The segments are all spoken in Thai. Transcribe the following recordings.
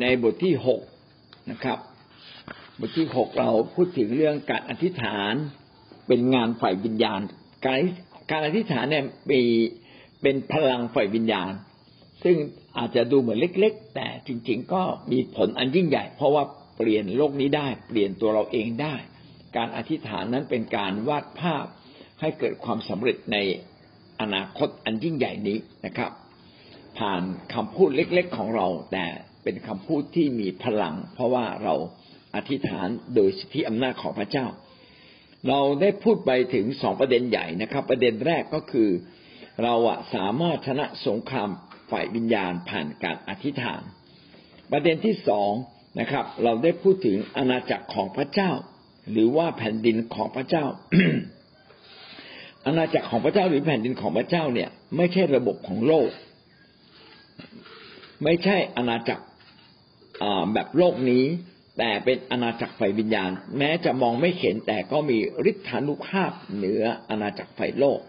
ในบทที่หกนะครับ บทที่หกเราพูดถึงเรื่องการอธิษฐานเป็นงานฝ่ายวิญญาณ การการอธิษฐานเนี่ยมีเป็นพลังฝ่ายวิญญาณ ซึ่งอาจจะดูเหมือนเล็ก ๆ แต่จริง ๆ ก็มีผลอันยิ่งใหญ่ เพราะว่าเปลี่ยนโลกนี้ได้เปลี่ยนตัวเราเองได้ การอธิษฐานนั้นเป็นการวาดภาพให้เกิดความสำเร็จในอนาคตอันยิ่งใหญ่นี้นะครับ ผ่านคำพูดเล็ก ๆ ของเรา แต่ เป็นคำพูดที่มีพลัง เพราะว่าเราอธิษฐานโดยสิทธิอำนาจของพระเจ้า เราได้พูดไปถึงสองประเด็นใหญ่นะครับ ประเด็นแรกก็คือ เราอะสามารถชนะสงครามฝ่ายวิญญาณผ่านการอธิษฐาน ประเด็นที่สองนะครับ เราได้พูดถึงอาณาจักรของพระเจ้า หรือว่าแผ่นดินของพระเจ้าอาณาจักรของพระเจ้าหรือแผ่นดินของพระเจ้าเนี่ย ไม่ใช่ระบบของโลก ไม่ใช่อาณาจักร แบบโลกนี้ แต่เป็นอาณาจักรไฟวิญญาณ แม้จะมองไม่เห็นแต่ก็มีฤทธานุภาพเหนืออาณาจักรไฟโลก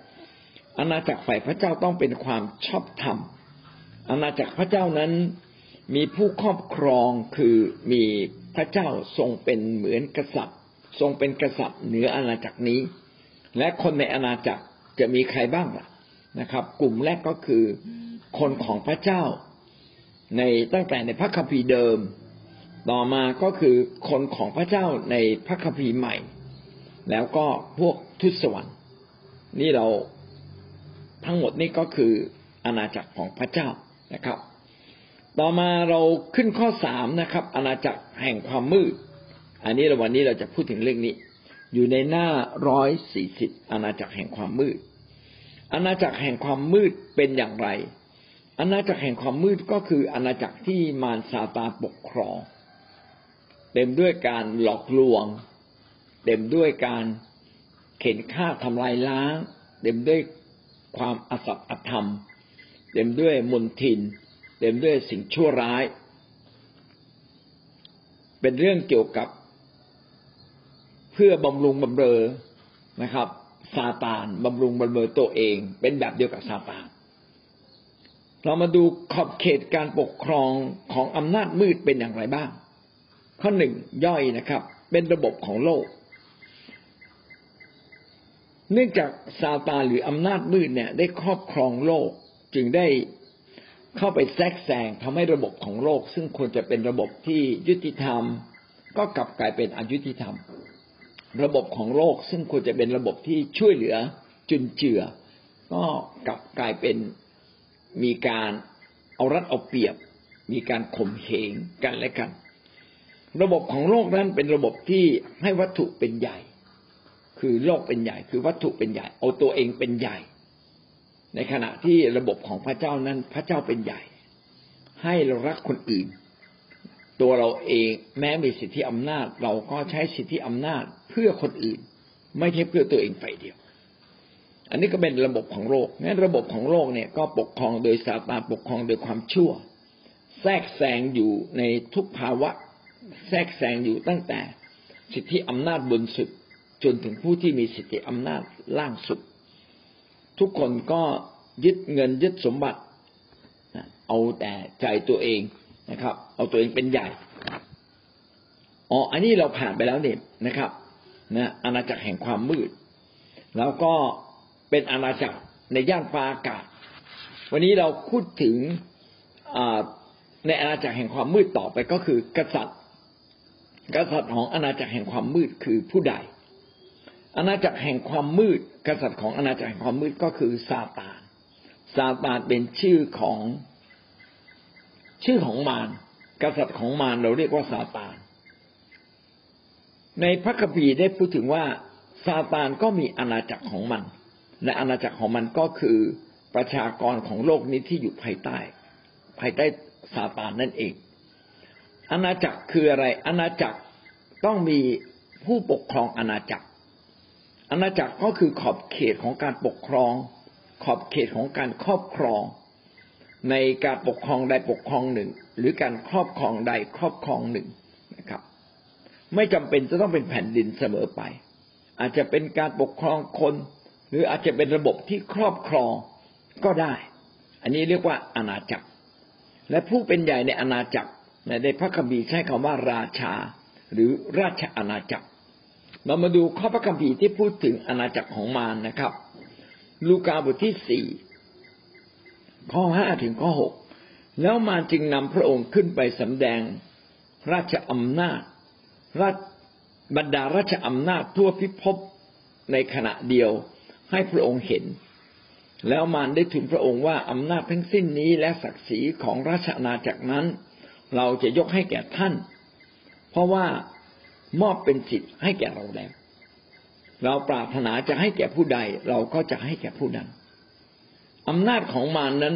อาณาจักรฝ่ายพระเจ้าต้องเป็นความชอบธรรมอาณาจักรพระเจ้านั้นมีผู้ครอบครองคือมีพระเจ้าทรงเป็นเหมือนกษัตริย์ ทรงเป็นกษัตริย์เหนืออาณาจักรนี้ และคนในอาณาจักรจะมีใครบ้างล่ะนะครับ กลุ่มแรกก็คือคนของพระเจ้า ในตั้งแต่ในพระคัมภีร์เดิม ต่อมาก็คือคนของพระเจ้าในพระคัมภีร์ใหม่ แล้วก็พวกทุตสวรรค์นี่เราทั้งหมดนี้ก็คืออาณาจักรของพระเจ้านะครับ ต่อมาเราขึ้นข้อสามนะครับ อาณาจักรแห่งความมืด อันนี้วันนี้เราจะพูดถึงเรื่องนี้ อยู่ในหน้าร้อยสี่สิบอาณาจักรแห่งความมืด อาณาจักรแห่งความมืดเป็นอย่างไร อาณาจักรแห่งความมืดก็คืออาณาจักรที่มารซาตานปกครอง เต็มด้วยการหลอกลวง เต็มด้วยการเข็นฆ่าทำลายล้าง เต็มด้วยความอสัตอธรรม เต็มด้วยมนทิน เต็มด้วยสิ่งชั่วร้าย เป็นเรื่องเกี่ยวกับ เพื่อบำรุงบำเรอนะครับซาตานบำรุงบำเรอตัวเอง เป็นแบบเดียวกับซาตาน เรามาดูขอบเขตการปกครองของอำนาจมืดเป็นอย่างไรบ้าง ข้อหนึ่งย่อยนะครับ เป็นระบบของโลก เนื่องจากซาตานหรืออำนาจมืดเนี่ยได้ครอบครองโลก จึงได้เข้าไปแทรกแซงทำให้ระบบของโลก ซึ่งควรจะเป็นระบบที่ยุติธรรม ก็กลับกลายเป็นอยุติธรรม ระบบของโลกซึ่งควรจะเป็นระบบที่ช่วยเหลือจุนเจือ ก็กลับกลายเป็น มีการเอารัดเอาเปรียบ มีการข่มเหงกันและกัน ระบบของโลกนั้นเป็นระบบที่ให้วัตถุเป็นใหญ่ คือโลกเป็นใหญ่ คือวัตถุเป็นใหญ่ เอาตัวเองเป็นใหญ่ ในขณะที่ระบบของพระเจ้านั้นพระเจ้าเป็นใหญ่ ให้เรารักคนอื่น ตัวเราเองแม้มีสิทธิอำนาจ เราก็ใช้สิทธิอำนาจเพื่อคนอื่น ไม่ใช่เพื่อตัวเองไปเดียว อันนี้ก็เป็นระบบของโลกงั้นระบบของโลกเนี่ยก็ปกครองโดยซาตานปกครองโดยความชั่ว แทรกแซงอยู่ในทุกภาวะ แทรกแซงอยู่ตั้งแต่สิทธิอำนาจบนสุด จนถึงผู้ที่มีสิทธิอำนาจล่างสุด ทุกคนก็ยึดเงินยึดสมบัติ เอาแต่ใจตัวเองนะครับ เอาตัวเองเป็นใหญ่อ๋ออันนี้เราผ่านไปแล้วเนี่ยนะครับนะอาณาจักรแห่งความมืด แล้วก็ เป็นอาณาจักรในย่านฟ้าอากาศ วันนี้เราพูดถึงในอาณาจักรแห่งความมืดต่อไปก็คือกษัตริย์ กษัตริย์ของอาณาจักรแห่งความมืดคือผู้ใด อาณาจักรแห่งความมืด กษัตริย์ของอาณาจักรแห่งความมืดก็คือซาตานซาตานเป็นชื่อของชื่อของมารกษัตริย์ของมารเราเรียกว่าซาตาน ในพระคัมภีร์ได้พูดถึงว่าซาตานก็มีอาณาจักรของมัน และอาณาจักรของมันก็คือประชากรของโลกนี้ที่อยู่ภายใต้ ภายใต้ซาตานนั่นเอง อาณาจักรคืออะไร อาณาจักรต้องมีผู้ปกครองอาณาจักร อาณาจักรก็คือขอบเขตของการปกครอง ขอบเขตของการครอบครอง ในการปกครองใดปกครองหนึ่ง หรือการครอบครองใดครอบครองหนึ่งนะครับ ไม่จำเป็นจะต้องเป็นแผ่นดินเสมอไป อาจจะเป็นการปกครองคน หรืออาจจะเป็นระบบที่ครอบครองก็ได้ อันนี้เรียกว่าอาณาจักร และผู้เป็นใหญ่ในอาณาจักรในพระคัมภีร์ใช้คำว่าราชา หรือราชอาณาจักร เรามาดูข้อพระคัมภีร์ที่พูดถึงอาณาจักรของมารนะครับ ลูกาบทที่สี่ข้อห้าถึงข้อหกแล้วมารจึงนำพระองค์ขึ้นไปสำแดงราชอำนาจราบรรดาราชอำนาจทั่วพิภพในขณะเดียว ให้พระองค์เห็น แล้วมารได้ถึงพระองค์ว่าอำนาจทั้งสิ้นนี้และศักดิ์ศรีของราชอาณาจักรนั้น เราจะยกให้แก่ท่าน เพราะว่ามอบเป็นสิทธิ์ให้แก่เราแล้วเราปรารถนาจะให้แก่ผู้ใด เราก็จะให้แก่ผู้นั้นอำนาจของมารนั้น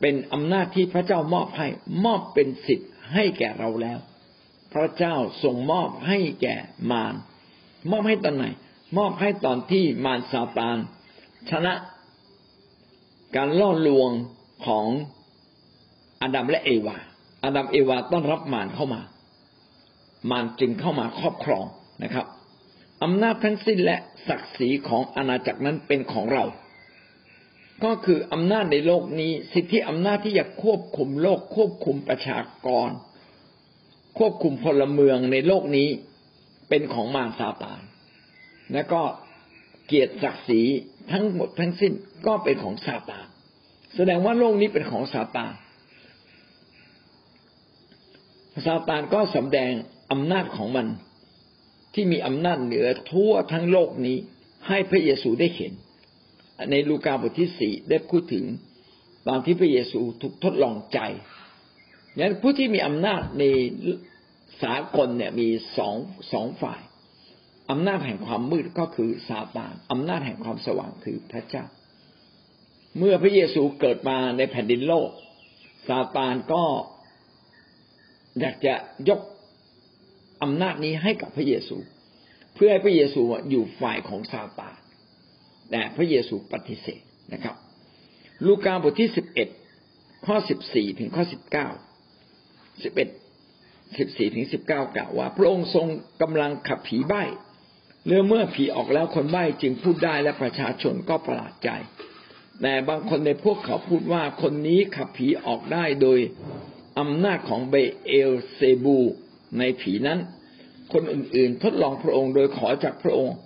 เป็นอำนาจที่พระเจ้ามอบให้มอบเป็นสิทธิ์ให้แก่เราแล้ว พระเจ้าทรงมอบให้แก่มารมอบให้ตอนไหน มอบให้ตอนที่มารซาตานชนะการล่อลวงของอาดัมและเอวาอาดัมเอวาต้อนรับมารเข้ามา มารจึงเข้ามาครอบครองนะครับอำนาจทั้งสิ้นและศักดิ์ศรีของอาณาจักรนั้นเป็นของเรา ก็คืออำนาจในโลกนี้ สิทธิอำนาจที่จะควบคุมโลก ควบคุมประชากร ควบคุมพลเมืองในโลกนี้เป็นของมารซาตาน และก็เกียรติศักดิ์ศรีทั้งหมดทั้งสิ้นก็เป็นของซาตานแสดงว่าโลกนี้เป็นของซาตานซาตานก็สำแดงอำนาจของมันที่มีอำนาจเหนือทั่วทั้งโลกนี้ ให้พระเยซูได้เห็น ในลูกาบทที่สี่ได้พูดถึงตอนที่พระเยซูถูกทดลองใจนั้นผู้ที่มีอำนาจในสากลเนี่ยมีสองสองฝ่าย อำนาจแห่งความมืดก็คือซาตานอำนาจแห่งความสว่างคือพระเจ้า เมื่อพระเยซูเกิดมาในแผ่นดินโลกซาตานก็อยากจะยกอำนาจนี้ให้กับพระเยซู เพื่อให้พระเยซูอยู่ฝ่ายของซาตานแต่พระเยซูปฏิเสธนะครับ ลูกาบทที่สิบเอ็ดข้อสิบสี่ถึงข้อสิบเก้าสิบเอ็ดสิบสี่ถึงสิบเก้ากล่าวว่า พระองค์ทรงกำลังขับผีใบ้ เมื่อเมื่อผีออกแล้วคนใบ้จึงพูดได้และประชาชนก็ประหลาดใจ แต่บางคนในพวกเขาพูดว่าคนนี้ขับผีออกได้โดยอำนาจของเบเอลเซบูในผีนั้น คนอื่นๆ ทดลองพระองค์โดยขอจากพระองค์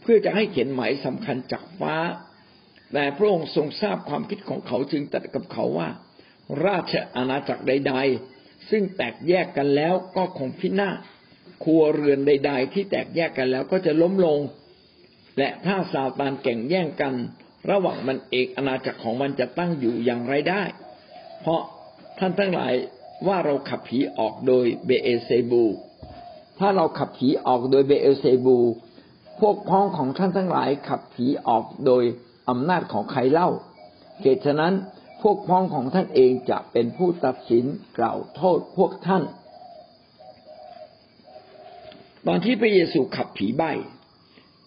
เพื่อจะให้เขียนหมายสำคัญจากฟ้า แต่พระองค์ทรงทราบความคิดของเขาจึงตัดกับเขาว่า ราชอาณาจักรใด ๆ ซึ่งแตกแยกกันแล้วก็คงพินาศ ครัวเรือนใด ๆ ที่แตกแยกกันแล้วก็จะล้มลง และถ้าซาตานแข่งแย่งกัน ระหว่างมันเอกอาณาจักรของมันจะตั้งอยู่อย่างไรได้ เพราะท่านทั้งหลายว่าเราขับผีออกโดยเบเอเซบู ถ้าเราขับผีออกโดยเบเอเซบู พวกพ้องของท่านทั้งหลายขับผีออกโดยอำนาจของใครเล่าเหตุฉะนั้นพวกพ้องของท่านเองจะเป็นผู้ตัดสินกล่าวโทษพวกท่าน ตอนที่พระเยซูขับผีใบ้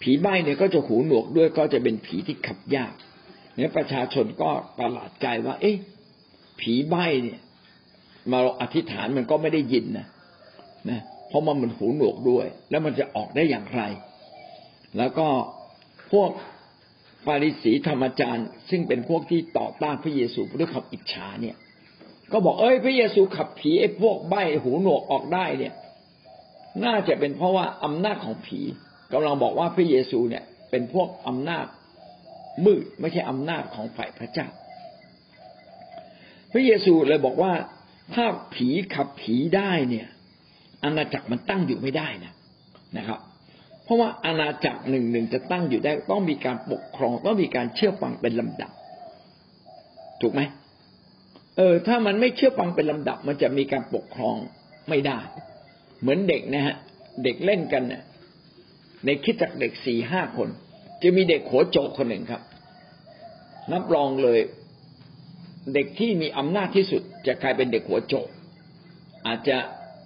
ผีใบ้เนี่ยก็จะหูหนวกด้วยก็จะเป็นผีที่ขับยากเนี่ยประชาชนก็ประหลาดใจว่า เอ๊ะผีใบ้เนี่ย มาอธิษฐานมันก็ไม่ได้ยินนะนะเพราะมันมันหูหนวกด้วย แล้วมันจะออกได้อย่างไร แล้วก็พวกฟาริสีธรรมจารย์ ซึ่งเป็นพวกที่ต่อต้านพระเยซูด้วยความอิจฉาเนี่ย ก็บอกเอ้ยพระเยซูขับผีไอ้พวกใบหูหนวกออกได้เนี่ย น่าจะเป็นเพราะว่าอำนาจของผีกำลังบอกว่าพระเยซูเนี่ยเป็นพวกอำนาจมืดไม่ใช่อำนาจของฝ่ายพระเจ้า พระเยซูเลยบอกว่าถ้าผีขับผีได้เนี่ย อาณาจักรมันตั้งอยู่ไม่ได้นะนะครับ เพราะว่าอาณาจักรหนึ่งหนึ่งจะตั้งอยู่ได้ ต้องมีการปกครองต้องมีการเชื่อฟังเป็นลำดับ ถูกไหมเออ ถ้ามันไม่เชื่อฟังเป็นลำดับ มันจะมีการปกครองไม่ได้ เหมือนเด็กนะฮะเด็กเล่นกันเนี่ยในคิดจากเด็กสี่ห้าคน จะมีเด็กหัวโจกคนหนึ่งครับนับรองเลย เด็กที่มีอำนาจที่สุด จะกลายเป็นเด็กหัวโจก อาจจะ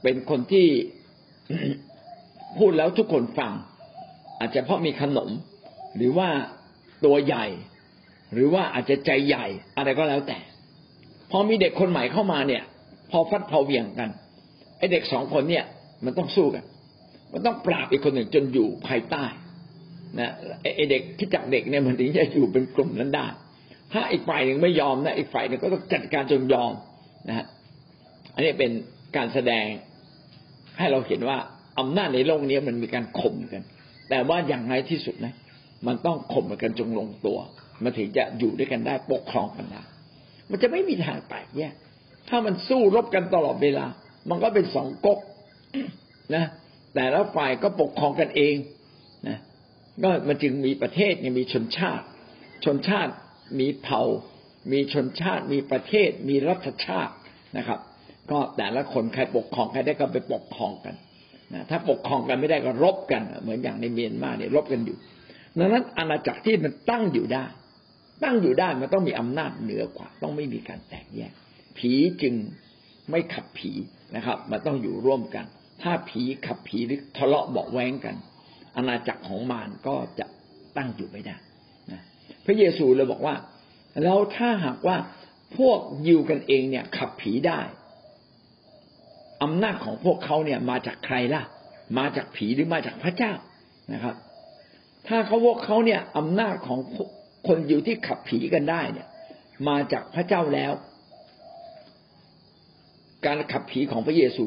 เป็นคนที่พูดแล้วทุกคนฟัง อาจจะเพราะมีขนม หรือว่าตัวใหญ่ หรือว่าอาจจะใจใหญ่ อะไรก็แล้วแต่ พอมีเด็กคนใหม่เข้ามาเนี่ย พอฟัดพอเวียงกันไอเด็กสองคนเนี่ย มันต้องสู้กัน มันต้องปราบอีกคนหนึ่งจนอยู่ภายใต้นะไอเด็กที่จักเด็กเนี่ยมันถึงจะอยู่เป็นกลุ่มนั้นได้ถ้าอีกฝ่ายหนึ่งไม่ยอมนะอีกฝ่ายหนึ่งก็ต้องจัดการจนยอมนะฮะอันนี้เป็นการแสดงให้เราเห็นว่าอำนาจในโลกนี้มันมีการข่มกัน แต่ว่าอย่างไรที่สุดนะ มันต้องข่มกันจงลงตัว มันถึงจะอยู่ด้วยกันได้ปกครองกันได้มันจะไม่มีทางแตกแยกถ้ามันสู้รบกันตลอดเวลา มันก็เป็นสองก๊ก นะแต่ละฝ่ายก็ปกครองกันเองนะก็มันจึงมีประเทศมีชนชาติ ชนชาติมีเผ่า มีชนชาติ มีประเทศ มีรัฐชาตินะครับ ก็แต่ละคนใครปกครองใครได้ก็ไปปกครองกันนะถ้าปกครองกันไม่ได้ก็รบกัน เหมือนอย่างในเมียนมาเนี่ยรบกันอยู่ดังนั้นอาณาจักรที่มันตั้งอยู่ได้ ตั้งอยู่ได้มันต้องมีอำนาจเหนือกว่า ต้องไม่มีการแตกแยก ผีจึงไม่ขับผีนะครับ มันต้องอยู่ร่วมกัน ถ้าผีขับผีหรือทะเลาะเบาแว้งกัน อาณาจักรของมารก็จะตั้งอยู่ไม่ได้นะพระเยซูเลยบอกว่า แล้วถ้าหากว่าพวกยิวกันเองเนี่ย ขับผีได้อำนาจของพวกเขาเนี่ยมาจากใครล่ะ มาจากผีหรือมาจากพระเจ้านะครับ ถ้าเขาพวกเขาเนี่ยอำนาจของคนยิวที่ขับผีกันได้เนี่ย มาจากพระเจ้าแล้ว การขับผีของพระเยซู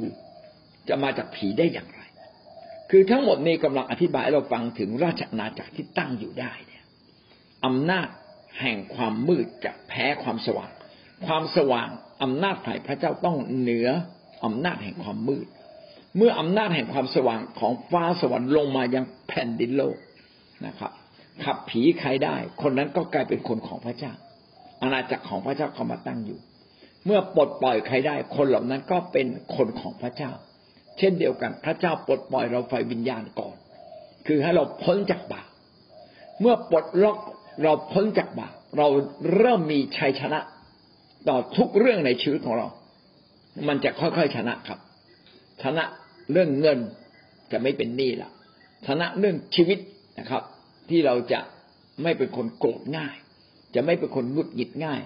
จะมาจากผีได้อย่างไร คือทั้งหมดนี้กำลังอธิบายเราฟังถึงราชอาณาจักรที่ตั้งอยู่ได้เนี่ยอำนาจแห่งความมืดจะแพ้ความสว่าง ความสว่างอำนาจฝ่ายพระเจ้าต้องเหนืออำนาจแห่งความมืด เมื่ออำนาจแห่งความสว่างของฟ้าสวรรค์ลงมายังแผ่นดินโลกนะครับขับผีใครได้ คนนั้นก็กลายเป็นคนของพระเจ้า อาณาจักรของพระเจ้าก็มาตั้งอยู่ เมื่อปลดปล่อยใครได้ คนเหล่านั้นก็เป็นคนของพระเจ้า เช่นเดียวกัน พระเจ้าปลดปล่อยเราไฟวิญญาณก่อน คือให้เราพ้นจากบาปเมื่อปลดล็อกเราพ้นจากบาปเราเริ่มมีชัยชนะ ต่อทุกเรื่องในชีวิตของเรา มันจะค่อยๆชนะครับ ชนะเรื่องเงินจะไม่เป็นหนี้ละชนะเรื่องชีวิตนะครับ ที่เราจะไม่เป็นคนโกรธง่าย จะไม่เป็นคนงุดหงิดง่าย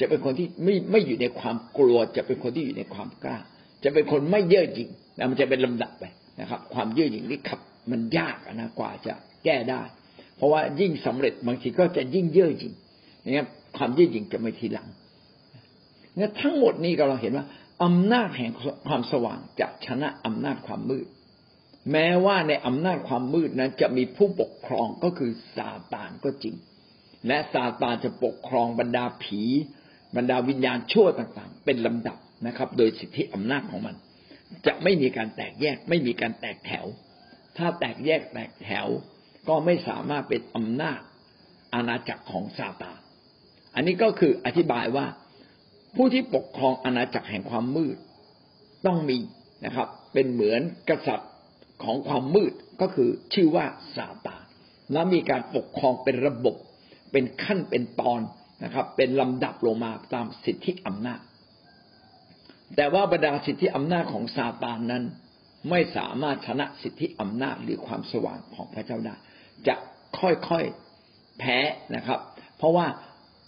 จะเป็นคนที่ไม่ไม่อยู่ในความกลัว จะเป็นคนที่อยู่ในความกล้า จะเป็นคนไม่เย่อหยิ่ง แล้วมันจะเป็นลำดับไปนะครับ ความยืดหยุ่นนี่ขับมันยากนะกว่าจะแก้ได้ เพราะว่ายิ่งสำเร็จบางทีก็จะยิ่งเย่อหยิ่งนะครับความยืดหยุ่นจะไม่ทีหลังงั้นทั้งหมดนี้เราเห็นว่าอำนาจแห่งความสว่างจะชนะอำนาจความมืด แม้ว่าในอำนาจความมืดนั้นจะมีผู้ปกครองก็คือซาตานก็จริง และซาตานจะปกครองบรรดาผี บรรดาวิญญาณชั่วต่างๆ เป็นลำดับนะครับ โดยสิทธิอำนาจของมัน จะไม่มีการแตกแยก ไม่มีการแตกแถว ถ้าแตกแยกแตกแถว ก็ไม่สามารถเป็นอำนาจอาณาจักรของซาตานอันนี้ก็คืออธิบายว่าผู้ที่ปกครองอาณาจักรแห่งความมืดต้องมีนะครับ เป็นเหมือนกษัตริย์ของความมืดก็คือชื่อว่าซาตานและมีการปกครองเป็นระบบ เป็นขั้นเป็นตอนนะครับ เป็นลำดับลงมาตามสิทธิอำนาจ แต่ว่าบรรดาสิทธิอำนาจของซาตานนั้น ไม่สามารถชนะสิทธิอำนาจหรือความสว่างของพระเจ้าได้ จะค่อยๆแพ้นะครับ เพราะว่า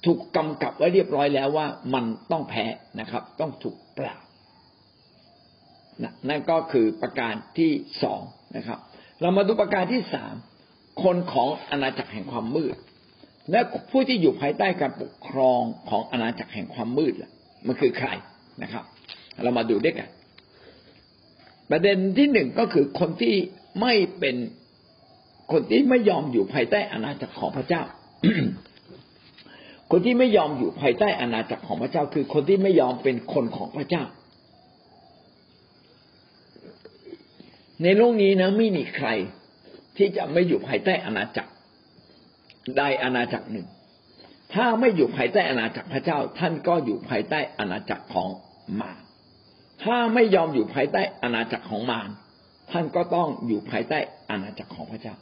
ถูกกำกับไว้เรียบร้อยแล้วว่ามันต้องแพ้นะครับ ต้องถูกปราบนั่นก็คือประการที่สองนะครับ เรามาดูประการที่สามคนของอาณาจักรแห่งความมืด และผู้ที่อยู่ภายใต้การปกครองของอาณาจักรแห่งความมืดล่ะ มันคือใครนะครับ เรามาดูด้วยกันประเด็นที่หนึ่งก็คือคนที่ไม่เป็นคนที่ไม่ยอมอยู่ภายใต้อาณาจักรของพระเจ้า คนที่ไม่ยอมอยู่ภายใต้อาณาจักรของพระเจ้า คือคนที่ไม่ยอมเป็นคนของพระเจ้า ในโลกนี้นะไม่มีใครที่จะไม่อยู่ภายใต้อาณาจักรใดอาณาจักรหนึ่ง ถ้าไม่อยู่ภายใต้อาณาจักรพระเจ้า ท่านก็อยู่ภายใต้อาณาจักรของมาร ถ้าไม่ยอมอยู่ภายใต้อาณาจักรของมารท่านก็ต้องอยู่ภายใต้อาณาจักรของพระเจ้า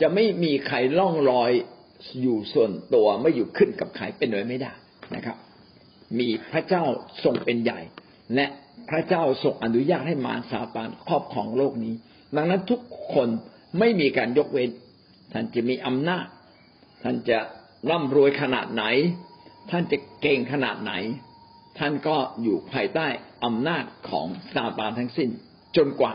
จะไม่มีใครล่องลอยอยู่ส่วนตัวไม่อยู่ขึ้นกับใครเป็นโดยไม่ได้นะครับ มีพระเจ้าทรงเป็นใหญ่ และพระเจ้าทรงอนุญาตให้มารซาตานครอบครองโลกนี้ ดังนั้นทุกคนไม่มีการยกเว้น ท่านจะมีอำนาจ ท่านจะร่ำรวยขนาดไหน ท่านจะเก่งขนาดไหน ท่านก็อยู่ภายใต้อำนาจของซาตานทั้งสิ้น จนกว่า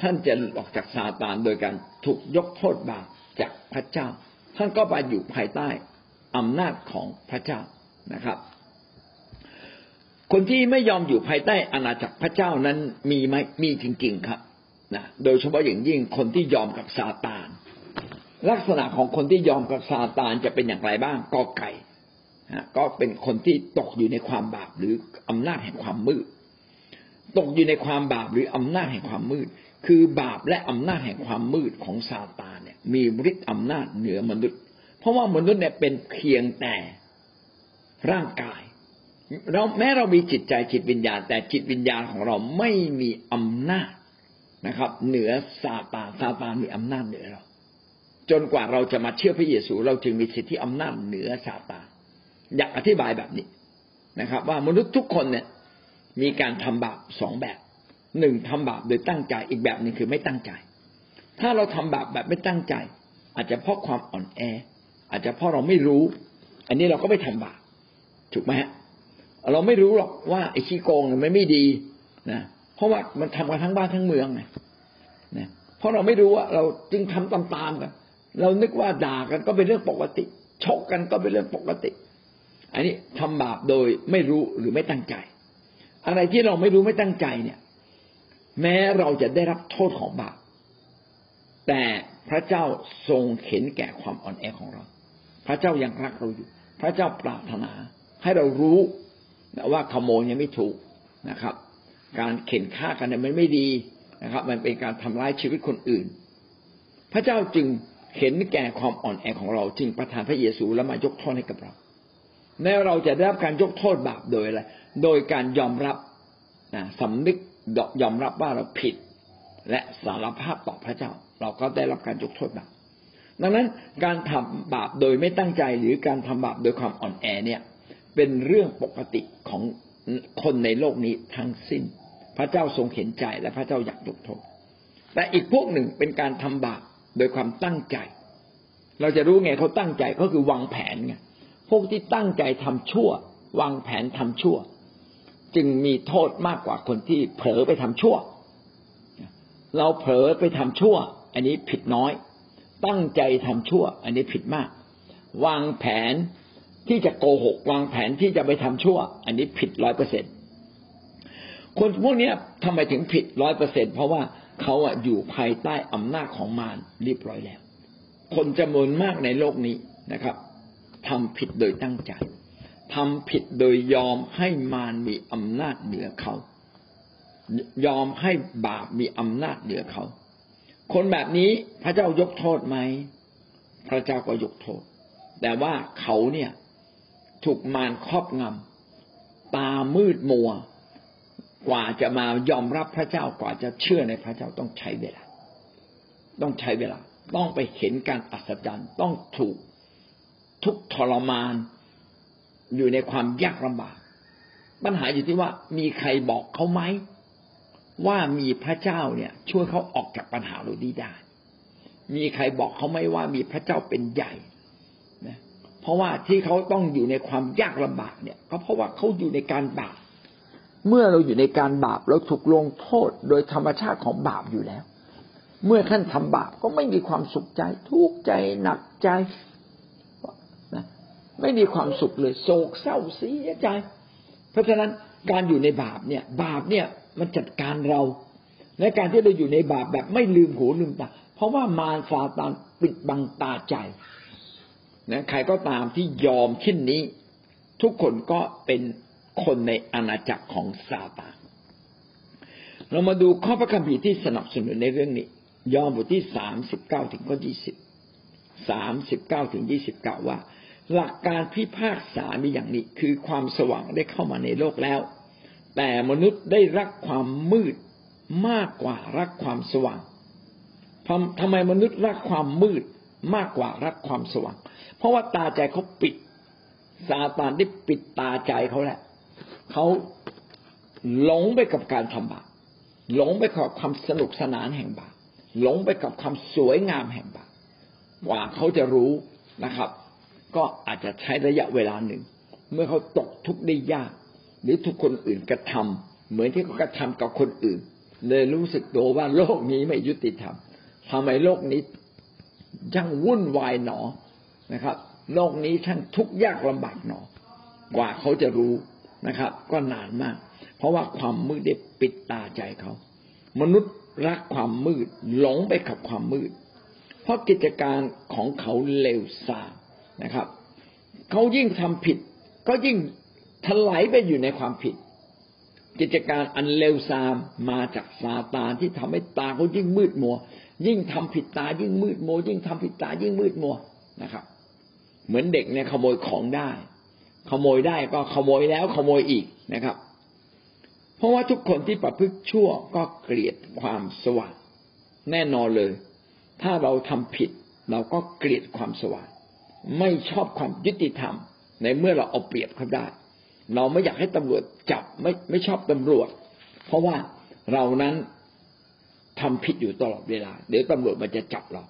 ท่านจะหลุดออกจากซาตานโดยการถูกยกโทษบาปจากพระเจ้า ท่านก็ไปอยู่ภายใต้อำนาจของพระเจ้านะครับ คนที่ไม่ยอมอยู่ภายใต้อาณาจักรพระเจ้านั้นมีไหมมีจริง ๆครับนะโดยเฉพาะอย่างยิ่งคนที่ยอมกับซาตาน ลักษณะของคนที่ยอมกับซาตานจะเป็นอย่างไรบ้างกอไก่ ก็เป็นคนที่ตกอยู่ในความบาปหรืออำนาจแห่งความมืด ตกอยู่ในความบาปหรืออำนาจแห่งความมืด คือบาปและอำนาจแห่งความมืดของซาตานเนี่ย มีฤทธิ์อำนาจเหนือมนุษย์ เพราะว่ามนุษย์เนี่ยเป็นเพียงแต่ร่างกาย เราแม้เรามีจิตใจจิตวิญญาณ แต่จิตวิญญาณของเราไม่มีอำนาจนะครับ เหนือซาตานซาตานมีอำนาจเหนือเรา จนกว่าเราจะมาเชื่อพระเยซู เราจึงมีสิทธิอำนาจเหนือซาตาน อยากอธิบายแบบนี้นะครับ ว่ามนุษย์ทุกคนเนี่ย มีการทำบาปสองแบบหนึ่งทำบาปโดยตั้งใจอีกแบบหนึ่งคือไม่ตั้งใจ ถ้าเราทำบาปแบบไม่ตั้งใจ อาจจะเพราะความอ่อนแอ อาจจะเพราะเราไม่รู้ อันนี้เราก็ไม่ทำบาปถูกไหมฮะเราไม่รู้หรอกว่าไอ้ขี้โกงมันไม่ดีนะเพราะว่ามันทำกันทั้งบ้านทั้งเมืองไงนะเพราะเราไม่รู้ว่าเราจึงทำตามๆกัน เรานึกว่าด่ากันก็เป็นเรื่องปกติชกกันก็เป็นเรื่องปกติ อันนี้ทำบาปโดยไม่รู้หรือไม่ตั้งใจ อะไรที่เราไม่รู้ไม่ตั้งใจเนี่ย แม้เราจะได้รับโทษของบาปแต่พระเจ้าทรงเห็นแก่ความอ่อนแอของเรา พระเจ้ายังรักเราอยู่ พระเจ้าปรารถนาให้เรารู้ว่าขโมยยังไม่ถูกนะครับ การเข็นฆ่ากันเนี่ยมันไม่ดีนะครับ มันเป็นการทำร้ายชีวิตคนอื่น พระเจ้าจึงเห็นแก่ความอ่อนแอของเรา จึงประทานพระเยซูแล้วมายกโทษให้กับเรา แม้เราจะได้รับการยกโทษบาปโดยอะไรโดยการยอมรับสำนึกยอมรับว่าเราผิด และสารภาพต่อพระเจ้า เราก็ได้รับการยกโทษบาปดังนั้นการทำบาปโดยไม่ตั้งใจหรือการทำบาปโดยความอ่อนแอเนี่ย เป็นเรื่องปกติของคนในโลกนี้ทั้งสิ้น พระเจ้าทรงเห็นใจและพระเจ้าอยากยกโทษ แต่อีกพวกหนึ่งเป็นการทำบาปโดยความตั้งใจ เราจะรู้ไงเขาตั้งใจก็คือวางแผนไง พวกที่ตั้งใจทำชั่ว วางแผนทำชั่ว จึงมีโทษมากกว่าคนที่เผลอไปทำชั่ว เราเผลอไปทำชั่ว อันนี้ผิดน้อย ตั้งใจทำชั่ว อันนี้ผิดมาก วางแผนที่จะโกหก วางแผนที่จะไปทำชั่ว อันนี้ผิดร้อยเปอร์เซ็นคนพวกนี้ทำไมถึงผิดร้อยเปอร์เซ็นเพราะว่าเขาอะอยู่ภายใต้อำนาจของมารเรียบร้อยแล้ว คนจำนวนมากในโลกนี้นะครับ ทำผิดโดยตั้งใจทำผิดโดยยอมให้มารมีอำนาจเหนือเขา ยอมให้บาปมีอำนาจเหนือเขา คนแบบนี้พระเจ้ายกโทษไหม พระเจ้าก็ยกโทษ แต่ว่าเขาเนี่ยถูกมารครอบงำตามืดมัว กว่าจะมายอมรับพระเจ้ากว่าจะเชื่อในพระเจ้าต้องใช้เวลา ต้องใช้เวลา ต้องไปเห็นการอัศจรรย์ต้องถูก ทุกทรมาน อยู่ในความยากลำบาก ปัญหาอยู่ที่ว่ามีใครบอกเขาไหมว่ามีพระเจ้าเนี่ย ช่วยเขาออกจากปัญหาเหล่านี้ได้ มีใครบอกเขาไหมว่ามีพระเจ้าเป็นใหญ่เพราะว่าที่เขาต้องอยู่ในความยากลำบากเนี่ย ก็เพราะว่าเขาอยู่ในการบาปเมื่อเราอยู่ในการบาปเราถูกลงโทษโดยธรรมชาติของบาปอยู่แล้ว เมื่อท่านทำบาปก็ไม่มีความสุขใจ ทุกข์ใจหนักใจ ไม่มีความสุขเลยโศกเศร้าเสียใจ เพราะฉะนั้นการอยู่ในบาปเนี่ย บาปเนี่ยมันจัดการเราและการที่เราอยู่ในบาปแบบไม่ลืมหูลืมตาเพราะว่ามารซาตานปิดบังตาใจนะใครก็ตามที่ยอมเช่นนี้ ทุกคนก็เป็นคนในอาณาจักรของซาตานเรามาดูข้อพระคัมภีร์ที่สนับสนุนในเรื่องนี้ ยอห์นบทที่สามสิบเก้าถึงข้อยี่สิบสามสิบเก้าถึงยี่สิบเก้าว่า หลักการพิพากษามีอย่างนี้ คือความสว่างได้เข้ามาในโลกแล้ว แต่มนุษย์ได้รักความมืดมากกว่ารักความสว่างทำไมมนุษย์รักความมืดมากกว่ารักความสว่าง เพราะว่าตาใจเขาปิดซาตานได้ปิดตาใจเขาแหละเขาหลงไปกับการทำบาปหลงไปกับความสนุกสนานแห่งบาปหลงไปกับความสวยงามแห่งบาปกว่าเขาจะรู้นะครับ ก็อาจจะใช้ระยะเวลาหนึ่ง เมื่อเขาตกทุกข์ได้ยาก หรือทุกคนอื่นกระทำเหมือนที่เขากระทำกับคนอื่น เลยรู้สึกตัวว่าโลกนี้ไม่ยุติธรรมทำไมโลกนี้ยังวุ่นวายหนอนะครับ โลกนี้ท่านทุกข์ยากลำบากหนอ กว่าเขาจะรู้นะครับ ก็นานมาก เพราะว่าความมืดได้ปิดตาใจเขา มนุษย์รักความมืดหลงไปกับความมืด เพราะกิจการของเขาเลวทราม นะครับเขายิ่งทำผิด ก็ยิ่งถลายไปอยู่ในความผิด กิจการอันเลวทรามมาจากซาตานที่ทำให้ตาเขายิ่งมืดมัว ยิ่งทำผิดตายิ่งมืดมัว ยิ่งทำผิดตายิ่งมืดมัวนะครับ เหมือนเด็กเนี่ยขโมยของได้ ขโมยได้ก็ขโมยแล้วขโมยอีกนะครับ เพราะว่าทุกคนที่ประพฤติชั่วก็เกลียดความสว่างแน่นอนเลย ถ้าเราทำผิด เราก็เกลียดความสว่าง ไม่ชอบความยุติธรรม ในเมื่อเราเอาเปรียบเขาได้ เราไม่อยากให้ตำรวจจับไม่ไม่ชอบตำรวจ เพราะว่าเรานั้นทำผิดอยู่ตลอดเวลา เดี๋ยวตำรวจมันจะจับเรา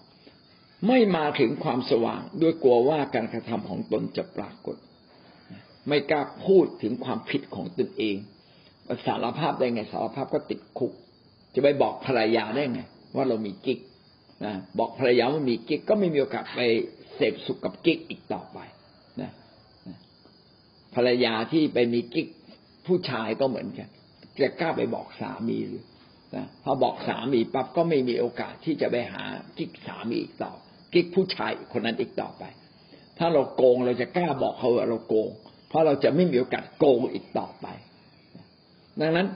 ไม่มาถึงความสว่างด้วยกลัวว่าการกระทำของตนจะปรากฏ ไม่กล้าพูดถึงความผิดของตนเองสารภาพได้ไงสารภาพก็ติดคุก จะไปบอกภรรยาได้ไง ว่าเรามีกิ๊กนะบอกภรรยาว่ามีกิ๊กก็ไม่มีโอกาสไป เสพสุขกับกิ๊กอีกต่อไปนะภรรยาที่ไปมีกิ๊กผู้ชายก็เหมือนกันจะกล้าไปบอกสามีหรือนะพอบอกสามีปั๊บก็ไม่มีโอกาสที่จะไปหากิ๊กสามีอีกต่อ กิ๊กผู้ชายคนนั้นอีกต่อไป ถ้าเราโกงเราจะกล้าบอกเขาว่าเราโกง เพราะเราจะไม่มีโอกาสโกงอีกต่อไป ดังนั้น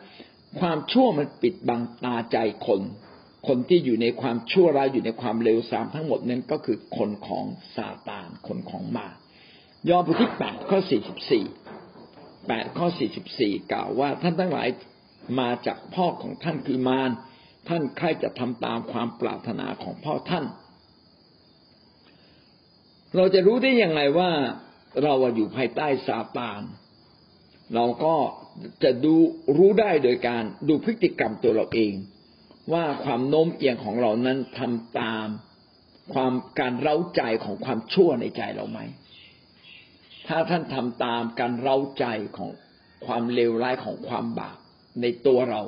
ความชั่วมันปิดบังตาใจคน คนที่อยู่ในความชั่วร้ายอยู่ในความเลวทรามทั้งหมดนั้นก็คือคนของซาตานคนของมารยอห์นบทที่แปดข้อสี่สิบสี่แปดข้อสี่สิบสี่กล่าวว่าท่านทั้งหลายมาจากพ่อของท่านคือมารท่านใครจะทำตามความปรารถนาของพ่อท่าน เราจะรู้ได้ยังไงว่าเราอยู่ภายใต้ซาตาน เราก็จะดูรู้ได้โดยการดูพฤติกรรมตัวเราเอง ว่าความโน้มเอียงของเรานั้นทำตามความการเร้าใจของความชั่วในใจเราไหม ถ้าท่านทำตามการเร้าใจของความเลวร้ายของความบาปในตัวเรา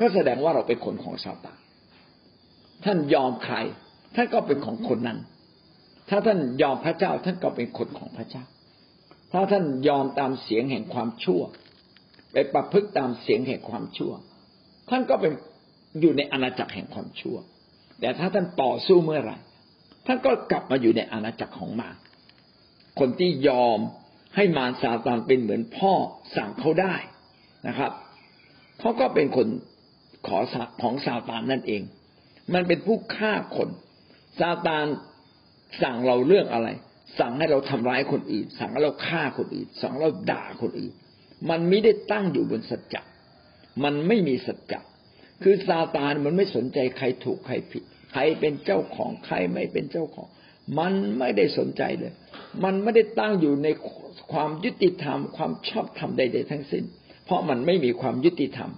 ก็แสดงว่าเราเป็นคนของซาตานท่านยอมใคร ท่านก็เป็นของคนนั้น ถ้าท่านยอมพระเจ้าท่านก็เป็นคนของพระเจ้า ถ้าท่านยอมตามเสียงแห่งความชั่ว ไปประพฤติตามเสียงแห่งความชั่ว ท่านก็เป็น อยู่ในอาณาจักรแห่งความชั่ว แต่ถ้าท่านต่อสู้เมื่อไหร่ท่านก็กลับมาอยู่ในอาณาจักรของมารคนที่ยอมให้มารซาตานเป็นเหมือนพ่อสั่งเขาได้นะครับเขาก็เป็นคนขอของซาตานนั่นเอง มันเป็นผู้ฆ่าคนซาตานสั่งเราเรื่องอะไร สั่งให้เราทำร้ายคนอื่น สั่งให้เราฆ่าคนอื่น สั่งให้เราด่าคนอื่น มันไม่ได้ตั้งอยู่บนสัจจะมันไม่มีสัจจะ คือซาตานมันไม่สนใจใครถูกใครผิด ใครเป็นเจ้าของใครไม่เป็นเจ้าของ มันไม่ได้สนใจเลย มันไม่ได้ตั้งอยู่ในความยุติธรรม ความชอบธรรมใดๆทั้งสิ้น เพราะมันไม่มีความยุติธรรม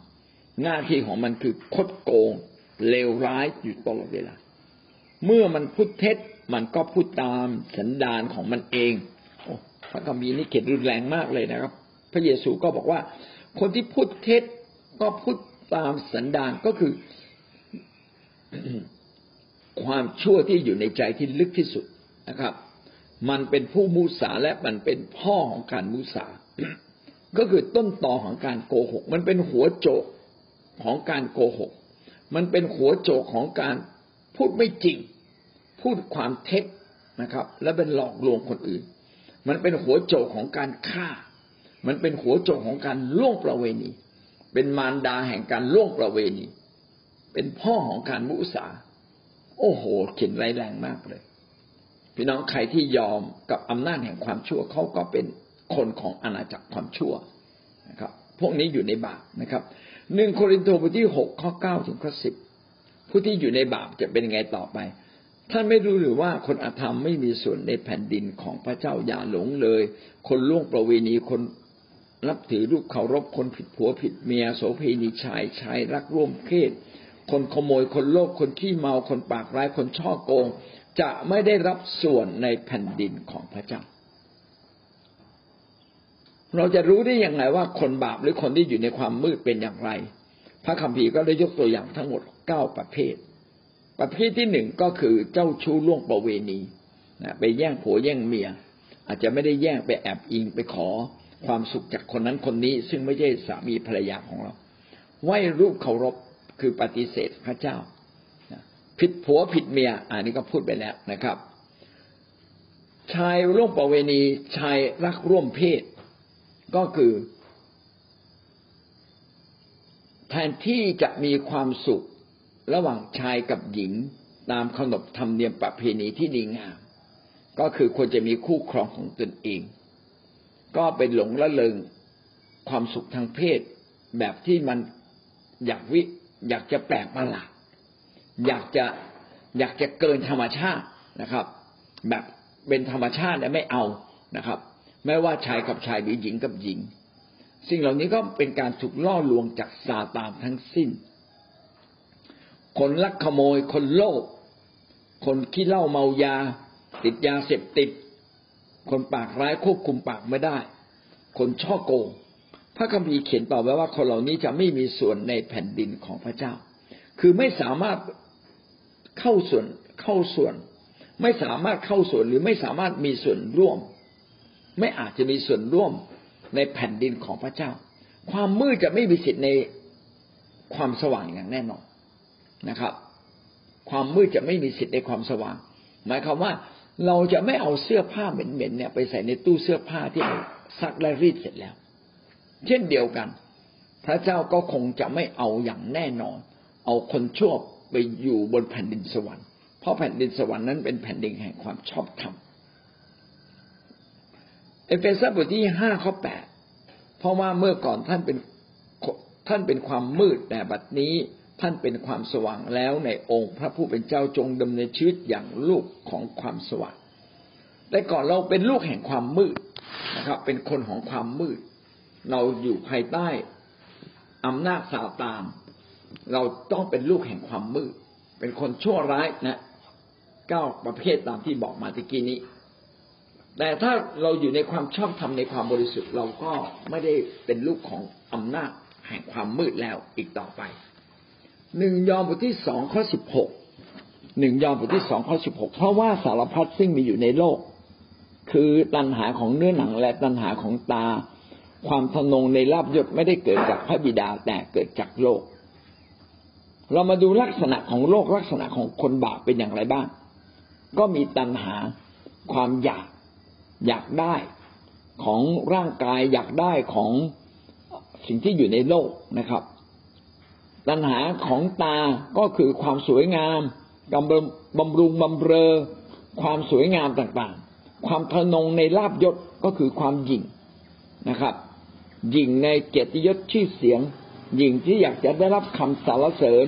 หน้าที่ของมันคือคดโกงเลวร้ายอยู่ตลอดเวลา เมื่อมันพูดเท็จมันก็พูดตามสันดานของมันเองโอ้พระคัมภีร์นี่เขียนรุนแรงมากเลยนะครับ พระเยซูก็บอกว่า คนที่พูดเท็จก็พูด ตามสันดานก็คือ ความชั่วที่อยู่ในใจที่ลึกที่สุดนะครับ มันเป็นผู้มูสาและมันเป็นพ่อของการมูสา ก็คือต้นตอของการโกหก มันเป็นหัวโจกของการโกหก มันเป็นหัวโจกของการพูดไม่จริง พูดความเท็จนะครับ และเป็นหลอกลวงคนอื่น มันเป็นหัวโจกของการฆ่า มันเป็นหัวโจกของการล่วงประเวณี เป็นมารดาแห่งการล่วงประเวณี เป็นพ่อของการมุสา โอ้โหเขียนไรแรงมากเลย พี่น้องใครที่ยอมกับอำนาจแห่งความชั่วเขาก็เป็นคนของอาณาจักรความชั่วนะครับ พวกนี้อยู่ในบาปนะครับหนึ่งโครินธ์บทที่หกข้อเก้าถึงข้อสิบผู้ที่อยู่ในบาปจะเป็นไงต่อไป ท่านไม่รู้หรือว่าคนอาธรรมไม่มีส่วนในแผ่นดินของพระเจ้าอย่าหลงเลย คนล่วงประเวณีคน นับถือรูปเคารพคนผิดผัวผิดเมียโสเภณีชายชายรักร่วมเพศคนขโมยคนโลภคนขี้เมาคนปากร้ายคนช่อโกง จะไม่ได้รับส่วนในแผ่นดินของพระเจ้า เราจะรู้ได้อย่างไรว่าคนบาปหรือคนที่อยู่ในความมืดเป็นอย่างไร พระคัมภีร์ก็ได้ยกตัวอย่างทั้งหมดเก้าประเภท ประเภทที่หนึ่งก็คือเจ้าชู้ล่วงประเวณีนะไปแย่งผัวแย่งเมีย อาจจะไม่ได้แย่งไปแอบอิงไปขอ ความสุขจากคนนั้นคนนี้ ซึ่งไม่ใช่สามีภรรยาของเราไหว้รูปเคารพคือปฏิเสธพระเจ้าผิดผัวผิดเมีย อันนี้ก็พูดไปแล้วนะครับ ชายร่วมประเวณีชายรักร่วมเพศ ก็คือ แทนที่จะมีความสุขระหว่างชายกับหญิงตามขนบธรรมเนียมประเพณีที่ดีงามก็คือควรจะมีคู่ครองของตนเอง ก็เป็นหลงละเลงความสุขทางเพศ แบบที่มันอยากวิอยากจะแปลกประหลาดอยากจะอยากจะเกินธรรมชาตินะครับ แบบเป็นธรรมชาติแต่ไม่เอานะครับ ไม่ว่าชายกับชายหรือหญิงกับหญิง สิ่งเหล่านี้ก็เป็นการถูกล่อลวงจากซาตานทั้งสิ้น คนลักขโมยคนโลภคนขี้เหล้าเมายา ติดยาเสพติด คนปากร้ายควบคุมปากไม่ได้ คนช่อโกง พระคัมภีร์เขียนต่อไว้ว่าคนเหล่านี้จะไม่มีส่วนในแผ่นดินของพระเจ้า คือไม่สามารถเข้าส่วนเข้าส่วน ไม่สามารถเข้าส่วนหรือไม่สามารถมีส่วนร่วม ไม่อาจจะมีส่วนร่วมในแผ่นดินของพระเจ้า ความมืดจะไม่มีสิทธิ์ในความสว่างอย่างแน่นอนนะครับ ความมืดจะไม่มีสิทธิ์ในความสว่าง หมายความว่า เราจะไม่เอาเสื้อผ้าเหม็นๆเนี่ยไปใส่ในตู้เสื้อผ้าที่ซักและรีดเสร็จแล้ว เช่นเดียวกัน พระเจ้าก็คงจะไม่เอาอย่างแน่นอน เอาคนชั่วไปอยู่บนแผ่นดินสวรรค์เพราะแผ่นดินสวรรค์นั้นเป็นแผ่นดินแห่งความชอบธรรมเอเฟซัสบทที่ห้าข้อแปดเพราะว่าเมื่อก่อนท่านเป็นท่านเป็นความมืดแต่บัดนี้ ท่านเป็นความสว่างแล้วในองค์พระผู้เป็นเจ้าจงดำเนินชีวิตอย่างลูกของความสว่างแต่ก่อนเราเป็นลูกแห่งความมืดนะครับ เป็นคนของความมืด เราอยู่ภายใต้อำนาจซาตานเราต้องเป็นลูกแห่งความมืด เป็นคนชั่วร้ายนะเก้าประเภทตามที่บอกมาตะกี้นี้ แต่ถ้าเราอยู่ในความชอบธรรมในความบริสุทธิ์ เราก็ไม่ได้เป็นลูกของอำนาจแห่งความมืดแล้วอีกต่อไป หนึ่งยอห์นบทที่สองข้อสิบหกหนึ่งยอห์นบทที่สองข้อสิบหกเพราะว่าสารพัดซึ่งมีอยู่ในโลก คือตัณหาของเนื้อหนังและตัณหาของตา ความทนงในลาบยศไม่ได้เกิดจากพระบิดาแต่เกิดจากโลก เรามาดูลักษณะของโลกลักษณะของคนบาปเป็นอย่างไรบ้าง ก็มีตัณหาความอยากอยากได้ของร่างกายอยากได้ของสิ่งที่อยู่ในโลกนะครับ ตัณหาของตาก็คือความสวยงามกำบำรุงบำเรอ ความสวยงามต่างๆ ความทนงในลาบยศก็คือความหยิ่งนะครับหยิ่งในเกียรติยศชื่อเสียงหญิงที่อยากจะได้รับคำสรรเสริญ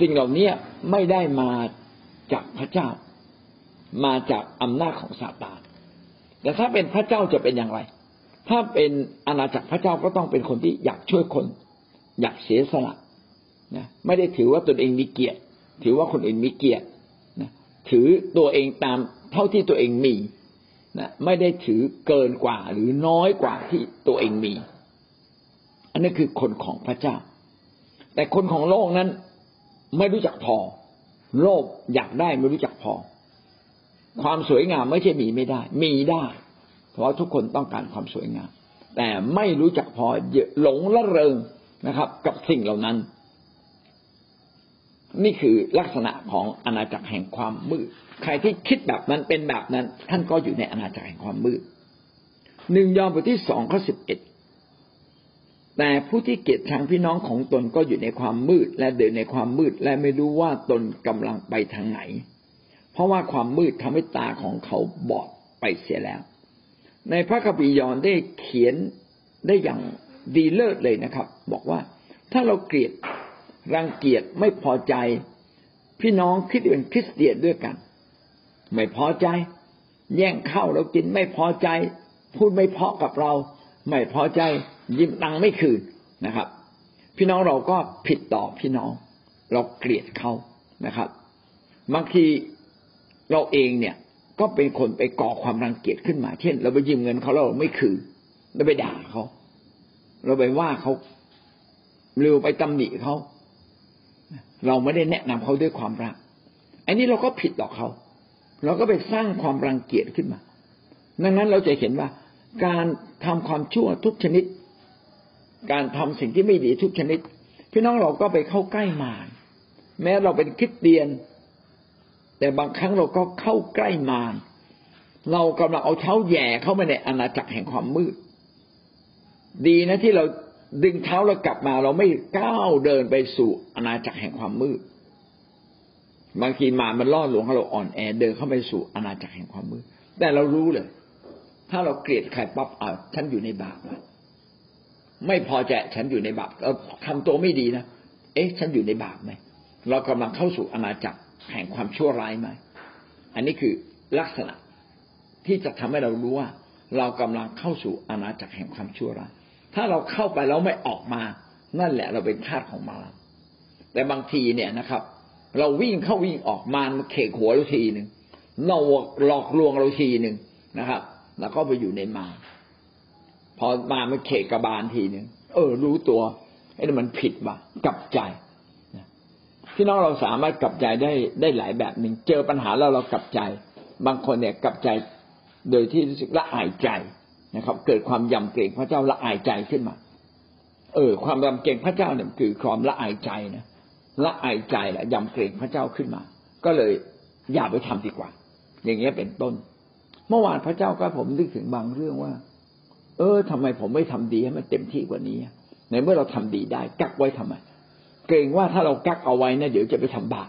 สิ่งเหล่านี้ไม่ได้มาจากพระเจ้า มาจากอำนาจของซาตานแต่ถ้าเป็นพระเจ้าจะเป็นอย่างไร ถ้าเป็นอาณาจักรพระเจ้าก็ต้องเป็นคนที่อยากช่วยคน อยากเสียสละ นะไม่ได้ถือว่าตนเองมีเกียรติ ถือว่าคนอื่นมีเกียรตินะถือตัวเองตามเท่าที่ตัวเองมีนะไม่ได้ถือเกินกว่าหรือน้อยกว่าที่ตัวเองมี อันนี้คือคนของพระเจ้า แต่คนของโลกนั้นไม่รู้จักพอ โลภอยากได้ไม่รู้จักพอ ความสวยงามไม่ใช่มีไม่ได้ มีได้ เพราะทุกคนต้องการความสวยงาม แต่ไม่รู้จักพอหลงละเริงนะครับ กับสิ่งเหล่านั้น นี่คือลักษณะของอาณาจักรแห่งความมืด ใครที่คิดแบบนั้นเป็นแบบนั้น ท่านก็อยู่ในอาณาจักรแห่งความมืดหนึ่งยอห์นบทที่สองข้อสิบเอ็ดแต่ผู้ที่เกลียดชังพี่น้องของตนก็อยู่ในความมืด และเดินในความมืด และไม่รู้ว่าตนกำลังไปทางไหน เพราะว่าความมืดทำให้ตาของเขาบอดไปเสียแล้ว ในพระคัมภีร์ยอนได้เขียนได้อย่างดีเลิศเลยนะครับ บอกว่าถ้าเราเกลียด รังเกียจไม่พอใจ พี่น้องคิดเป็นคริสเตียนด้วยกัน ไม่พอใจ แย่งข้าวเรากินไม่พอใจ พูดไม่เพาะกับเรา ไม่พอใจยืมตังไม่คืนนะครับ พี่น้องเราก็ผิดต่อพี่น้อง เราเกลียดเขานะครับบางทีเราเองเนี่ยก็เป็นคนไปก่อความรังเกียจขึ้นมา เช่น เราไปยืมเงินเขาเราไม่คืนเราไปด่าเขา เราไปว่าเขาหรือไปตำหนิเขา เราไม่ได้แนะนำเขาด้วยความรัก อันนี้เราก็ผิดต่อเขา เราก็ไปสร้างความรังเกียจขึ้นมา ดังนั้นเราจะเห็นว่า การทำความชั่วทุกชนิด การทำสิ่งที่ไม่ดีทุกชนิด พี่น้องเราก็ไปเข้าใกล้มารแม้เราเป็นคริสเตียน แต่บางครั้งเราก็เข้าใกล้มารเรากำลังเอาเท้าแย่เข้ามาในอาณาจักรแห่งความมืด ดีนะที่เรา ดึงเท้าเรากลับมา เราไม่ก้าวเดินไปสู่อาณาจักรแห่งความมืด บางทีมามันล่อหลวงให้เราอ่อนแอเดินเข้าไปสู่อาณาจักรแห่งความมืด แต่เรารู้เลย ถ้าเราเกลียดใครปั๊บอ่าฉันอยู่ในบาปไม่พอใจฉันอยู่ในบาปเราทำตัวไม่ดีนะเอ๊ะ ฉันอยู่ในบาปไหมเรากำลังเข้าสู่อาณาจักรแห่งความชั่วร้ายไหมอันนี้คือลักษณะที่จะทำให้เรารู้ว่า เรากำลังเข้าสู่อาณาจักรแห่งความชั่วร้าย ถ้าเราเข้าไปแล้วไม่ออกมา นั่นแหละเราเป็นทาสของมารแต่บางทีเนี่ยนะครับ เราวิ่งเข้าวิ่งออกมารมาเขกหัวเราทีหนึ่งเราหลอกลวงเราทีหนึ่งนะครับ แล้วก็ไปอยู่ในมารพอมามันเขกกระบาลทีหนึ่งเออ รู้ตัวไอ้นี่มันผิดว่ะกลับใจพี่น้องเราสามารถกลับใจได้ได้หลายแบบหนึ่งเจอปัญหาแล้วเรากลับใจ บางคนเนี่ยกลับใจโดยที่รู้สึกละอายใจ นะครับ เกิดความยำเกรงพระเจ้าละอายใจขึ้นมา เออ ความยำเกรงพระเจ้าเนี่ยคือความละอายใจนะละอายใจแหละยำเกรงพระเจ้าขึ้นมา ก็เลยอย่าไปทำดีกว่า อย่างเงี้ยเป็นต้น เมื่อวานพระเจ้าก็ผมนึกถึงบางเรื่องว่า เออทำไมผมไม่ทำดีให้มันเต็มที่กว่านี้ ในเมื่อเราทำดีได้กักไว้ทำไม เกรงว่าถ้าเรากักเอาไว้นะเดี๋ยวจะไปทำบาป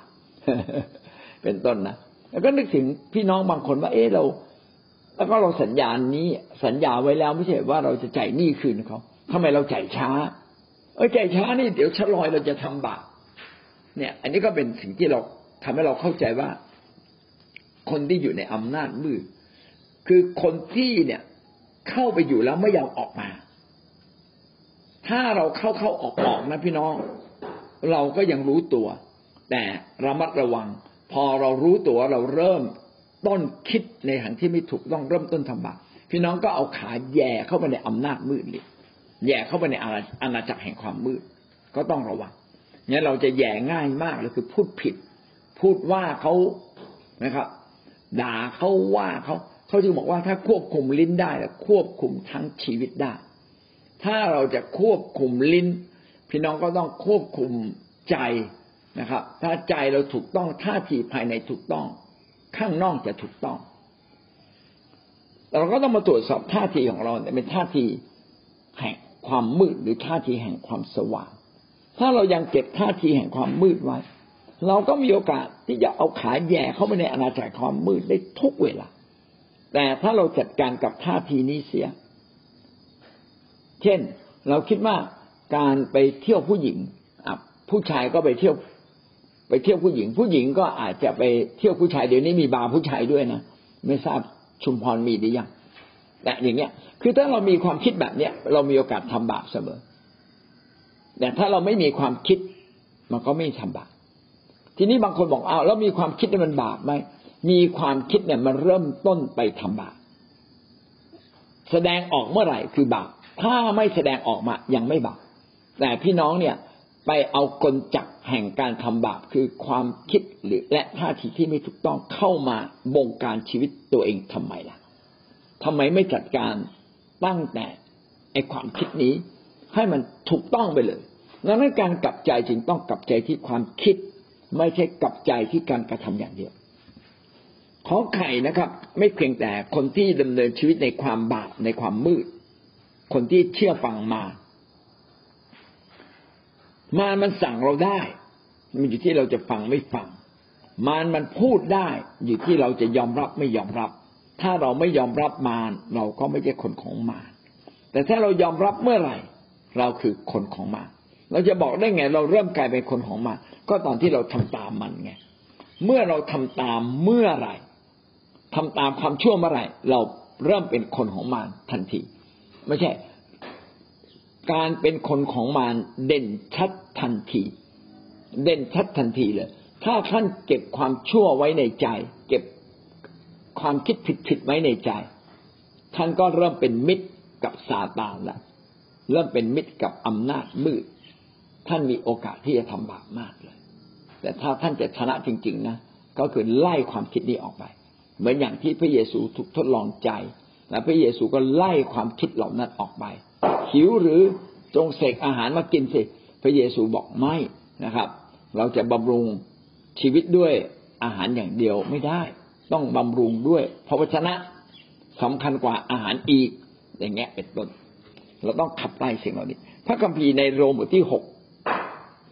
เป็นต้นนะแล้วก็นึกถึงพี่น้องบางคนว่า เออเรา แล้วก็เราสัญญานี้สัญญาไว้แล้วไม่ใช่ว่าเราจะจ่ายหนี้คืนเขาทำไมเราจ่ายช้า เออจ่ายช้านี่เดี๋ยวชะลอยเราจะทำบาปเนี่ย อันนี้ก็เป็นสิ่งที่เราทำให้เราเข้าใจว่า คนที่อยู่ในอำนาจมืดคือคนที่เนี่ยเข้าไปอยู่แล้วไม่ยอมออกมา ถ้าเราเข้าเข้าออกออกนะพี่น้อง เราก็ยังรู้ตัว แต่ระมัดระวัง พอเรารู้ตัวเราเริ่ม ต้นคิดในทางที่ไม่ถูกต้องเริ่มต้นทำบาปพี่น้องก็เอาขาแย่เข้าไปในอำนาจมืดเลยแย่เข้าไปในอาณาจักรแห่งความมืด ก็ต้องระวังเนี่ยเราจะแย่ง่ายมากเลยคือพูดผิด พูดว่าเขานะครับ ด่าเขาว่าเขาเขาจึงบอกว่าถ้าควบคุมลิ้นได้ควบคุมทั้งชีวิตได้ ถ้าเราจะควบคุมลิ้น พี่น้องก็ต้องควบคุมใจนะครับ ถ้าใจเราถูกต้องท่าทีภายในถูกต้อง ข้างนอกจะถูกต้อง เราก็ต้องมาตรวจสอบท่าทีของเราเนี่ยเป็นท่าทีแห่งความมืดหรือท่าทีแห่งความสว่าง ถ้าเรายังเก็บท่าทีแห่งความมืดไว้ เราก็มีโอกาสที่จะเอาขาแย่เข้าไปในอาณาจักรความมืดได้ทุกเวลา แต่ถ้าเราจัดการกับท่าทีนี้เสีย เช่น เราคิดว่าการไปเที่ยวผู้หญิงผู้ชายก็ไปเที่ยว ไปเที่ยวผู้หญิง ผู้หญิงก็อาจจะไปเที่ยวผู้ชายเดี๋ยวนี้มีบาร์ผู้ชายด้วยนะไม่ทราบชุมพรมีหรือยังแต่อย่างเงี้ย คือถ้าเรามีความคิดแบบเนี้ย เรามีโอกาสทำบาปเสมอ แต่ถ้าเราไม่มีความคิด มันก็ไม่ทำบาปทีนี้บางคนบอกเอ้าแล้วมีความคิดเนี่ยมันบาปไหมมีความคิดเนี่ยมันเริ่มต้นไปทำบาปแสดงออกเมื่อไหร่คือบาปถ้าไม่แสดงออกมายังไม่บาปแต่พี่น้องเนี่ย ไปเอากลจักแห่งการทำบาปคือความคิดหรือและท่าทีที่ไม่ถูกต้องเข้ามาบงการชีวิตตัวเองทำไมล่ะทำไมไม่จัดการตั้งแต่ไอความคิดนี้ ให้มันถูกต้องไปเลยดังนั้นการกลับใจจึงต้องกลับใจที่ความคิด ไม่ใช่กลับใจที่การกระทำอย่างเดียวขอไข่นะครับ ไม่เพียงแต่คนที่ดำเนินชีวิตในความบาปในความมืด คนที่เชื่อฟังมา มามันสั่งเราได้ มันอยู่ที่เราจะฟังไม่ฟัง มารมันพูดได้ อยู่ที่เราจะยอมรับไม่ยอมรับ ถ้าเราไม่ยอมรับมารเราก็ไม่ใช่คนของมารแต่ถ้าเรายอมรับเมื่อไหร่ เราคือคนของมารเราจะบอกได้ไง เราเริ่มกลายเป็นคนของมารก็ตอนที่เราทำตามมันไงเมื่อเราทำตามเมื่อไหร่ทำตามความชั่วเมื่อไหร่ เราเริ่มเป็นคนของมารทันที ไม่ใช่ การเป็นคนของมารเด่นชัดทันที เด่นชัดทันทีเลย ถ้าท่านเก็บความชั่วไว้ในใจ เก็บความคิดผิดๆไว้ในใจ ท่านก็เริ่มเป็นมิตรกับซาตานละเริ่มเป็นมิตรกับอำนาจมืด ท่านมีโอกาสที่จะทำบาปมากเลย แต่ถ้าท่านจะชนะจริง ๆนะก็คือไล่ความคิดนี้ออกไป เหมือนอย่างที่พระเยซูถูกทดลองใจ และพระเยซูก็ไล่ความคิดเหล่านั้นออกไป หิวหรือจงเสกอาหารมากินสิพระเยซูบอกไม่นะครับ เราจะบำรุงชีวิตด้วยอาหารอย่างเดียวไม่ได้ ต้องบำรุงด้วยพระวจนะสำคัญกว่าอาหารอีกอย่างเงี้ยเป็นต้นเราต้องขับไล่สิ่งเหล่านี้ พระคัมภีร์ในโรมบทที่หก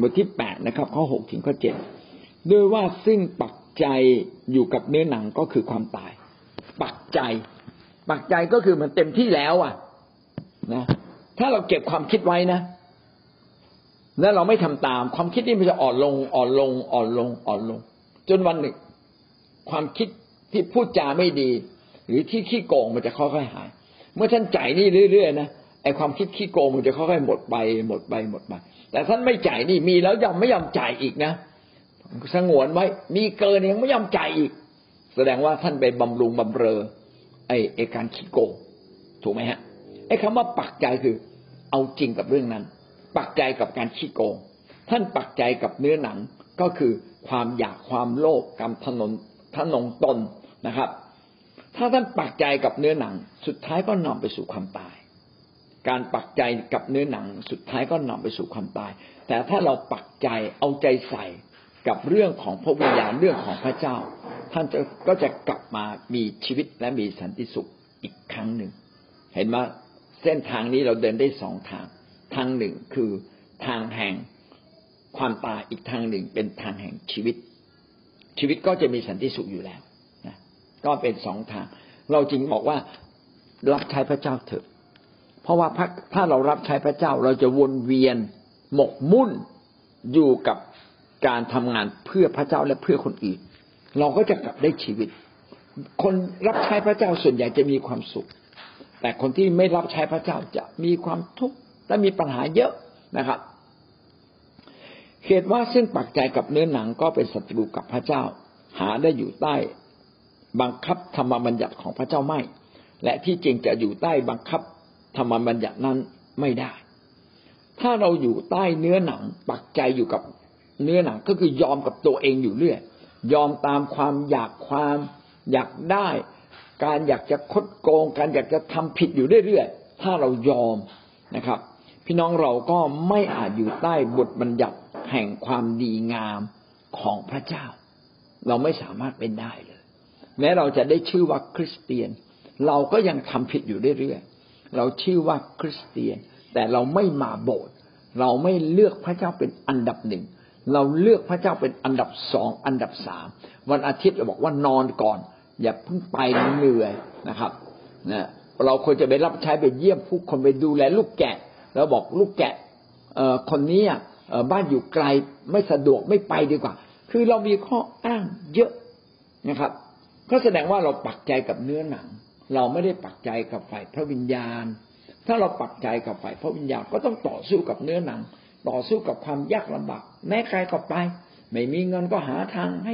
บทที่แปดนะครับ ข้อหกถึงข้อเจ็ดด้วยว่าซึ่งปักใจอยู่กับเนื้อหนังก็คือความตาย ปักใจ ปักใจก็คือมันเต็มที่แล้ว อะ นะ ถ้าเราเก็บความคิดไว้นะ แล้วเราไม่ทำตาม ความคิดนี้มันจะอ่อนลง อ่อนลง อ่อนลง อ่อนลง จนวันหนึ่ง ความคิดที่พูดจาไม่ดี หรือที่ขี้โกงมันจะค่อยๆหาย เมื่อท่านจ่ายนี่เรื่อยๆนะไอความคิดขี้โกงมันจะค่อยๆหมดไป หมดไปหมดไป แต่ท่านไม่จ่ายนี่มีแล้วยังไม่ยอมจ่ายอีกนะสงวนไว้ มีเกินยังไม่ยอมจ่ายอีก แสดงว่าท่านไปบำรุงบำเรอไอ้ไอ้การขี้โกงถูกไหมฮะ ไอ้คำว่าปักใจคือ เอาจริงกับเรื่องนั้น ปักใจกับการขี้โกง ท่านปักใจกับเนื้อหนังก็คือความอยากความโลภกรรมถนนทนงตนนะครับ ถ้าท่านปักใจกับเนื้อหนัง สุดท้ายก็นำไปสู่ความตาย การปักใจกับเนื้อหนัง สุดท้ายก็นำไปสู่ความตาย แต่ถ้าเราปักใจเอาใจใส่กับเรื่องของพระวิญญาณเรื่องของพระเจ้า ท่านจะก็จะกลับมามีชีวิตและมีสันติสุขอีกครั้งหนึ่ง เห็นไหม ส้นทางนี้เราเดินได้สองทาง ทางหนึ่งคือทางแห่งความตายอีกทางหนึ่งเป็นทางแห่งชีวิต ชีวิตก็จะมีสันติสุขอยู่แล้วนะก็เป็นสองทาง เราจึงบอกว่ารับใช้พระเจ้าเถอะ เพราะว่าถ้าเรารับใช้พระเจ้าเราจะวนเวียนหมกมุ่นอยู่กับการทำงานเพื่อพระเจ้าและเพื่อคนอื่น เราก็จะกลับได้ชีวิต คนรับใช้พระเจ้าส่วนใหญ่จะมีความสุข แต่คนที่ไม่รับใช้พระเจ้าจะมีความทุกข์และมีปัญหาเยอะนะครับเหตุว่าซึ่งปักใจกับเนื้อหนังก็เป็นศัตรูกับพระเจ้า หาได้อยู่ใต้ บังคับธรรมบัญญัติของพระเจ้าไม่ และที่จริงจะอยู่ใต้บังคับธรรมบัญญัตินั้นไม่ได้ ถ้าเราอยู่ใต้เนื้อหนัง ปักใจอยู่กับเนื้อหนังก็คือยอมกับตัวเองอยู่เรื่อยยอมตามความอยากความอยากได้ การอยากจะคดโกง การอยากจะทำผิดอยู่เรื่อยๆถ้าเรายอมนะครับ พี่น้องเราก็ไม่อาจอยู่ใต้บทบัญญัติแห่งความดีงามของพระเจ้า เราไม่สามารถเป็นได้เลย แม้เราจะได้ชื่อว่าคริสเตียน เราก็ยังทำผิดอยู่เรื่อยๆเราชื่อว่าคริสเตียน แต่เราไม่มาโบสถ์เราไม่เลือกพระเจ้าเป็นอันดับหนึ่งเราเลือกพระเจ้าเป็นอันดับสองอันดับสามวันอาทิตย์เราบอกว่านอนก่อน อย่าเพิ่งไปเหนื่อยนะครับนะเราควรจะไปรับใช้ไปเยี่ยมผู้คนไปดูแลลูกแกะ แล้วบอกลูกแกะคนนี้บ้านอยู่ไกลไม่สะดวกไม่ไปดีกว่า คือเรามีข้ออ้างเยอะนะครับ ก็แสดงว่าเราปักใจกับเนื้อหนัง เราไม่ได้ปักใจกับฝ่ายพระวิญญาณ ถ้าเราปักใจกับฝ่ายพระวิญญาณก็ต้องต่อสู้กับเนื้อหนัง ต่อสู้กับความยากลำบากแม้ใครก็ไป ไม่มีเงินก็หาทางให้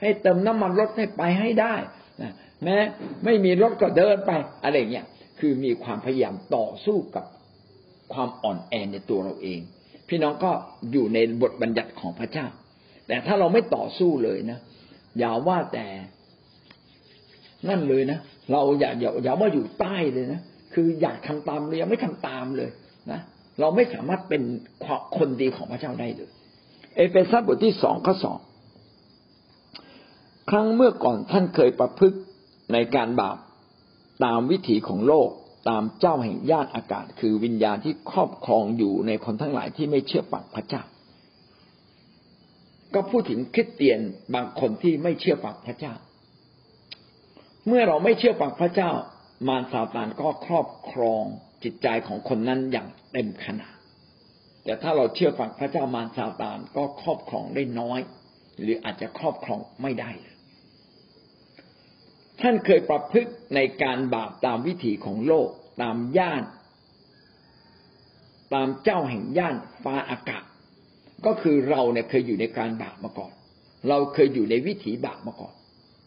ให้เติมน้ำมันรถให้ไปให้ได้นะแม้ไม่มีรถก็เดินไปอะไรเงี้ยคือมีความพยายามต่อสู้กับความอ่อนแอในตัวเราเอง พี่น้องก็อยู่ในบทบัญญัติของพระเจ้า แต่ถ้าเราไม่ต่อสู้เลยนะอย่าว่าแต่นั่นเลยนะเราอย่าอย่าอย่าว่าอยู่ใต้เลยนะคืออยากทำตามเลยยังไม่ทำตามเลยนะเราไม่สามารถเป็นคนดีของพระเจ้าได้เลย เอเฟซัสบทที่สองข้อสอง ครั้งเมื่อก่อนท่านเคยประพฤติในการบาปตามวิถีของโลกตามเจ้าแห่งญาติอากาศ คือวิญญาณที่ครอบครองอยู่ในคนทั้งหลายที่ไม่เชื่อฟังพระเจ้า ก็พูดถึงคริสเตียนบางคนที่ไม่เชื่อฟังพระเจ้า เมื่อเราไม่เชื่อฟังพระเจ้า มารซาตานก็ครอบครองจิตใจของคนนั้นอย่างเต็มขนาดแต่ถ้าเราเชื่อฟังพระเจ้ามารซาตานก็ครอบครองได้น้อย หรืออาจจะครอบครองไม่ได้เลย ท่านเคยประพฤติในการบาปตามวิถีของโลก ตามย่าน ตามเจ้าแห่งย่านฟ้าอากาศ ก็คือเราเนี่ยเคยอยู่ในการบาปมาก่อน เราเคยอยู่ในวิถีบาปมาก่อน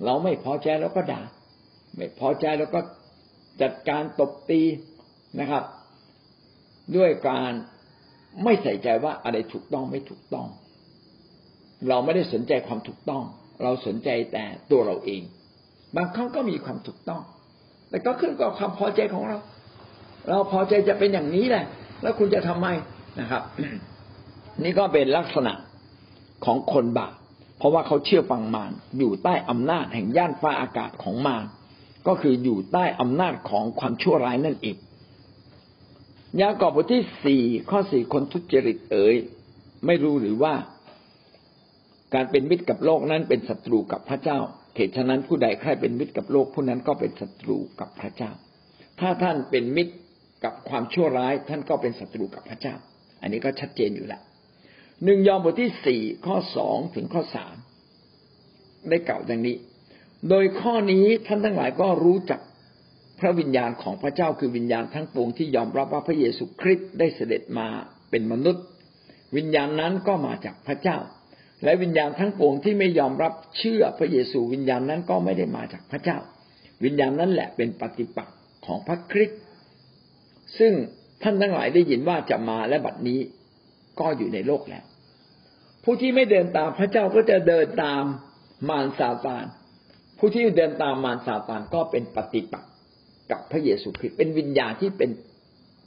เราไม่พอใจแล้วก็ด่า ไม่พอใจแล้วก็จัดการตบตีนะครับ ด้วยการไม่ใส่ใจว่าอะไรถูกต้องไม่ถูกต้อง เราไม่ได้สนใจความถูกต้อง เราสนใจแต่ตัวเราเอง บางครั้งก็มีความถูกต้อง แต่ก็ขึ้นกับความพอใจของเรา เราพอใจจะเป็นอย่างนี้แหละ แล้วคุณจะทำไมนะครับ นี่ก็เป็นลักษณะของคนบาปเพราะว่าเขาเชื่อฟังมารอยู่ใต้อำนาจแห่งย่านฟ้าอากาศของมารก็คืออยู่ใต้อำนาจของความชั่วร้ายนั่นเองยากอบบทที่สี่ข้อสี่คนทุจริตเอ๋ยไม่รู้หรือว่า การเป็นมิตรกับโลกนั้นเป็นศัตรูกับพระเจ้า เหตุฉะนั้นผู้ใดใครเป็นมิตรกับโลกผู้นั้นก็เป็นศัตรูกับพระเจ้า ถ้าท่านเป็นมิตรกับความชั่วร้าย ท่านก็เป็นศัตรูกับพระเจ้า อันนี้ก็ชัดเจนอยู่แล้วหนึ่งยอห์นบทที่สี่ข้อสองถึงข้อสามได้กล่าวดังนี้ โดยข้อนี้ท่านทั้งหลายก็รู้จักพระวิญญาณของพระเจ้าคือวิญญาณทั้งปวงที่ยอมรับว่าพระเยซูคริสต์ได้เสด็จมาเป็นมนุษย์ วิญญาณนั้นก็มาจากพระเจ้า และวิญญาณทั้งปวงที่ไม่ยอมรับเชื่อพระเยซูวิญญาณนั้นก็ไม่ได้มาจากพระเจ้า วิญญาณนั้นแหละเป็นปฏิปักษ์ของพระคริสต์ซึ่งท่านทั้งหลายได้ยินว่าจะมาและบัดนี้ก็อยู่ในโลกแล้ว ผู้ที่ไม่เดินตามพระเจ้าก็จะเดินตามมารซาตาน ผู้ที่เดินตามมารซาตานก็เป็นปฏิปักษ์กับพระเยซูคริสต์เป็นวิญญาณที่เป็น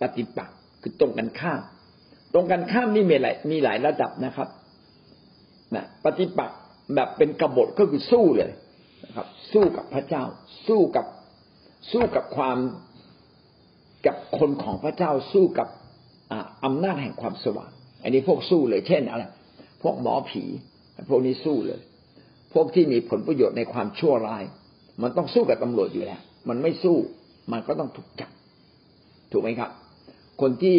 ปฏิปักษ์คือตรงกันข้าม ตรงกันข้ามนี่มีหลายมีหลายระดับนะครับ นะปฏิปักษ์แบบเป็นกบฏก็คือสู้เลยนะครับ สู้กับพระเจ้า สู้กับสู้กับความกับคนของพระเจ้าสู้กับอำนาจแห่งความสว่าง อันนี้พวกสู้เลย เช่นอะไรพวกหมอผี พวกนี้สู้เลย พวกที่มีผลประโยชน์ในความชั่วร้าย มันต้องสู้กับตำรวจอยู่แล้ว มันไม่สู้มันก็ต้องถูกจับ ถูกไหมครับ คนที่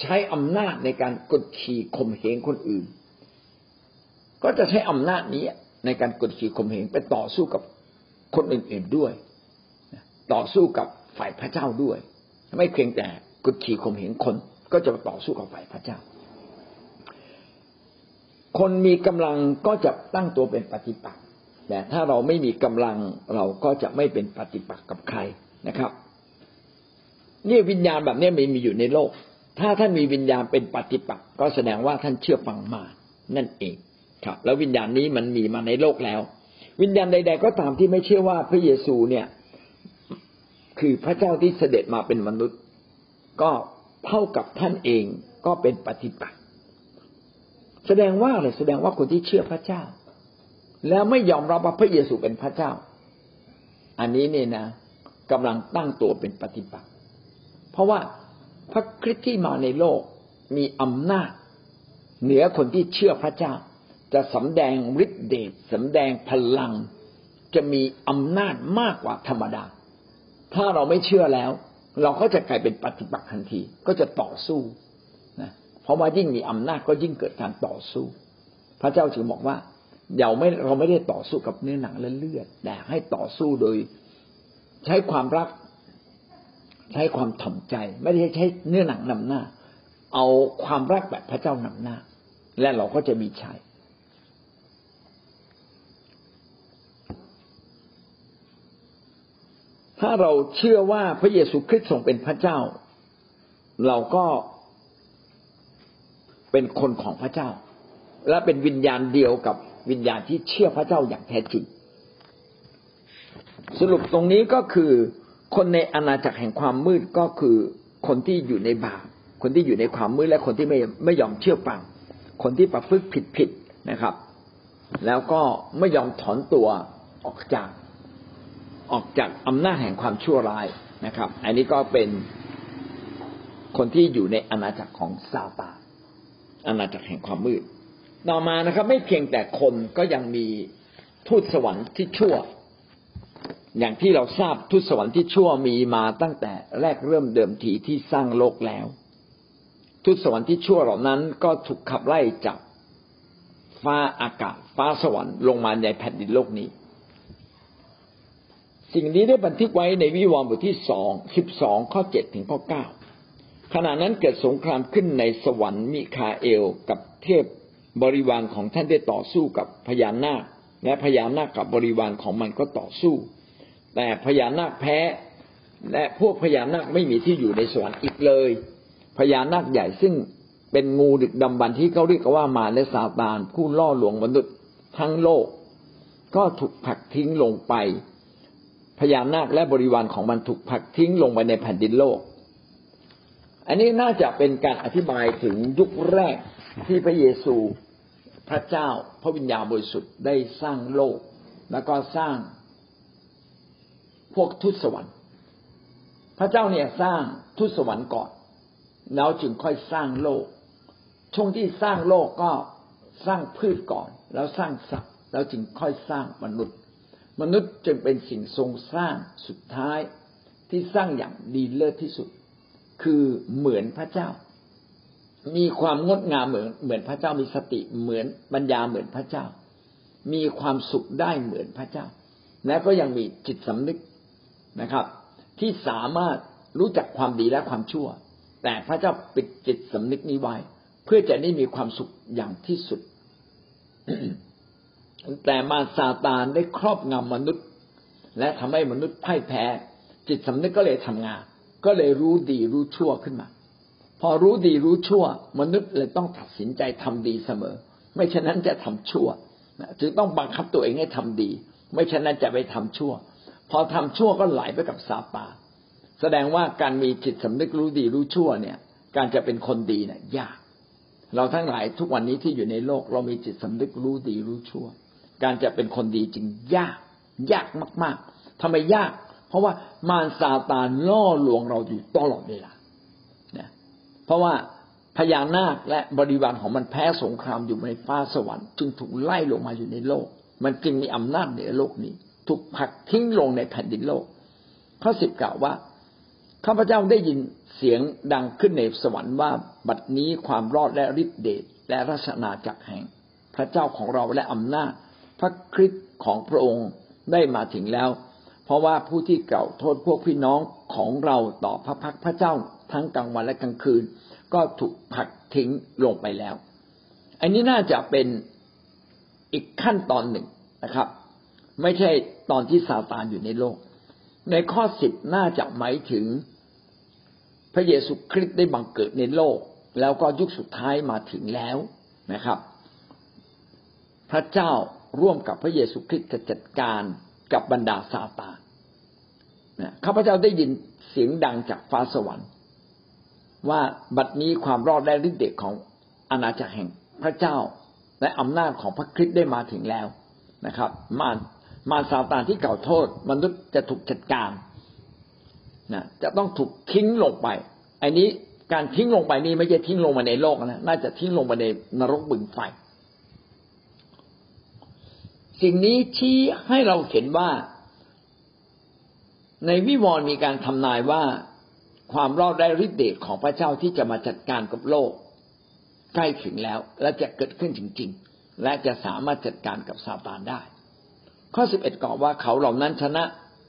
ใช้อำนาจในการกดขี่ข่มเหงคนอื่น ก็จะใช้อำนาจนี้ในการกดขี่ข่มเหงไปต่อสู้กับคนอื่นๆด้วย ต่อสู้กับฝ่ายพระเจ้าด้วย ไม่เพียงแต่กดขี่ข่มเหงคน ก็จะต่อสู้กับฝ่ายพระเจ้า คนมีกำลังก็จะตั้งตัวเป็นปฏิปักษ์แต่ถ้าเราไม่มีกำลังเราก็จะไม่เป็นปฏิปักษ์กับใครนะครับ นี่วิญญาณแบบนี้ไม่มีอยู่ในโลก ถ้าท่านมีวิญญาณเป็นปฏิปักษ์ก็แสดงว่าท่านเชื่อฟังมานั่นเองครับ แล้ววิญญาณนี้มันมีมาในโลกแล้ว วิญญาณใด ๆ ก็ตามที่ไม่เชื่อว่าพระเยซูเนี่ย คือพระเจ้าที่เสด็จมาเป็นมนุษย์ ก็เท่ากับท่านเองก็เป็นปฏิปักษ์แสดงว่าอะไรแสดงว่าคนที่เชื่อพระเจ้า แล้วไม่ยอมรับว่าพระเยซูเป็นพระเจ้า อันนี้เนี่ยนะกำลังตั้งตัวเป็นปฏิปักษ์เพราะว่า พระคริสต์ที่มาในโลกมีอำนาจ เหนือคนที่เชื่อพระเจ้า จะสำแดงฤทธิเดชสำแดงพลัง จะมีอำนาจมากกว่าธรรมดา ถ้าเราไม่เชื่อแล้ว เราก็จะกลายเป็นปฏิปักษ์ทันทีก็จะต่อสู้เพราะว่ายิ่งมีอำนาจก็ยิ่งเกิดการต่อสู้ พระเจ้าจึงบอกว่าเราไม่เราไม่ได้ต่อสู้กับเนื้อหนังและเลือดแต่ให้ต่อสู้โดย ใช้ความรัก ใช้ความถ่อมใจ ไม่ได้ใช้เนื้อหนังนำหน้า เอาความรักแบบพระเจ้านำหน้า และเราก็จะมีชัยถ้าเราเชื่อว่าพระเยซูคริสต์ทรงเป็นพระเจ้า เราก็เป็นคนของพระเจ้า และเป็นวิญญาณเดียวกับวิญญาณที่เชื่อพระเจ้าอย่างแท้จริงสรุปตรงนี้ก็คือ คนในอาณาจักรแห่งความมืดก็คือคนที่อยู่ในบาปคนที่อยู่ในความมืดและคนที่ไม่ไม่ยอมเชื่อฟัง คนที่ประพฤติผิดผิดนะครับ แล้วก็ไม่ยอมถอนตัวออกจากออกจากอำนาจแห่งความชั่วร้ายนะครับ อันนี้ก็เป็นคนที่อยู่ในอาณาจักรของซาตานอาณาจักรแห่งความมืด ต่อมานะครับ ไม่เพียงแต่คนก็ยังมีทูตสวรรค์ที่ชั่ว อย่างที่เราทราบทูตสวรรค์ที่ชั่วมีมาตั้งแต่แรกเริ่มเดิมทีที่สร้างโลกแล้วทูตสวรรค์ที่ชั่วเหล่านั้นก็ถูกขับไล่จากฟ้าอากาศ ฟ้าสวรรค์ลงมาในแผ่นดินโลกนี้ สิ่งนี้ได้บันทึกไว้ในวิวรณ์บทที่สองสิบสองข้อเจ็ดถึงข้อเก้าขณะนั้นเกิดสงครามขึ้นในสวรรค์มิคาเอล กับเทพบริวารของท่านได้ต่อสู้กับพญานาคและพญานาคกับบริวารของมันก็ต่อสู้ แต่พญานาคแพ้ และพวกพญานาคไม่มีที่อยู่ในสวรรค์อีกเลย พญานาคใหญ่ซึ่งเป็นงูดึกดำบรรที่เขาเรียกว่ามาและซาตานผู้ล่อลวงมนุษย์ทั้งโลก ก็ถูกผลักทิ้งลงไปพญานาคและบริวารของมันถูกผลักทิ้งลงไปในแผ่นดินโลก อันนี้น่าจะเป็นการอธิบายถึงยุคแรกที่พระเยซูพระเจ้าพระวิญญาณบริสุทธิ์ได้สร้างโลก แล้วก็สร้าง พวกทุตสวรรค์ พระเจ้าเนี่ยสร้างทุตสวรรค์ก่อน แล้วจึงค่อยสร้างโลก ช่วงที่สร้างโลกก็สร้างพืชก่อน แล้วสร้างสัตว์แล้วจึงค่อยสร้างมนุษย์ มนุษย์จึงเป็นสิ่งทรงสร้างสุดท้ายที่สร้างอย่างดีเลิศที่สุด คือเหมือนพระเจ้า มีความงดงามเหมือนเหมือนพระเจ้ามีสติเหมือนปัญญาเหมือนพระเจ้า มีความสุขได้เหมือนพระเจ้า และก็ยังมีจิตสำนึก นะครับ ที่สามารถรู้จักความดีและความชั่ว แต่พระเจ้าปิดจิตสำนึกนี้ไว้ เพื่อจะได้มีความสุขอย่างที่สุด แต่มาซาตานได้ครอบงำมนุษย์ และทำให้มนุษย์พ่ายแพ้ จิตสำนึกก็เลยทำงาน ก็เลยรู้ดีรู้ชั่วขึ้นมา พอรู้ดีรู้ชั่ว มนุษย์เลยต้องตัดสินใจทำดีเสมอ ไม่ฉะนั้นจะทำชั่วจึงต้องบังคับตัวเองให้ทำดี ไม่ฉะนั้นจะไปทำชั่ว อทำชั่วก็ไหลไปกับซาตาแสดงว่าการมีจิตสำนึกรู้ดีรู้ชั่วเนี่ย การจะเป็นคนดีเนี่ยยาก เราทั้งหลายทุกวันนี้ที่อยู่ในโลก เรามีจิตสำนึกรู้ดีรู้ชั่ว การจะเป็นคนดีจริงยาก ยากมากๆทำไมยาก เพราะว่ามารซาตานล่อลวงเราอยู่ตลอดเวลาเนี่ยเพราะว่าพญานาคและบริวารของมันแพ้สงครามอยู่ในฟ้าสวรรค์ จึงถูกไล่ลงมาอยู่ในโลก มันจึงมีอำนาจเหนือโลกนี้ ถูกผลักทิ้งลงในแผ่นดินโลก ข้อสิบกล่าวว่าข้าพเจ้าได้ยินเสียงดังขึ้นในสวรรค์ว่าบัดนี้ความรอดและฤทธิเดชและราชนาจักรแห่ง พระเจ้าของเราและอำนาจ พระคริสต์ของพระองค์ได้มาถึงแล้ว เพราะว่าผู้ที่เก่าโทษพวกพี่น้องของเราต่อพระพักพระเจ้าทั้งกลางวันและกลางคืน ก็ถูกผลักทิ้งลงไปแล้ว อันนี้น่าจะเป็นอีกขั้นตอนหนึ่งนะครับ ไม่ใช่ ตอนที่ซาตานอยู่ในโลก ในข้อสิบน่าจะหมายถึง พระเยซูคริสต์ได้บังเกิดในโลก แล้วก็ยุคสุดท้ายมาถึงแล้วนะครับ พระเจ้าร่วมกับพระเยซูคริสต์จะจัดการกับบรรดาซาตานนะข้าพเจ้าได้ยินเสียงดังจากฟ้าสวรรค์ ว่าบัดนี้ความรอดและฤทธิ์เดชของอาณาจักรแห่งพระเจ้าและอำนาจของพระคริสต์ได้มาถึงแล้วนะครับ มาร มารซาตานที่เก่าโทษ มนุษย์จะถูกจัดการนะจะต้องถูกทิ้งลงไป อันนี้การทิ้งลงไปนี่ไม่ใช่ทิ้งลงมาในโลกนะน่าจะทิ้งลงมาในนรกบึงไฟ สิ่งนี้ชี้ให้เราเห็นว่า ในวิวรณ์มีการทำนายว่าความรอดได้ฤทธิ์เดชของพระเจ้าที่จะมาจัดการกับโลก ใกล้ถึงแล้ว และจะเกิดขึ้นจริง ๆ และจะสามารถจัดการกับซาตานได้ ข้อสิบเอ็ดกล่าวว่าเขาเหล่านั้นชนะ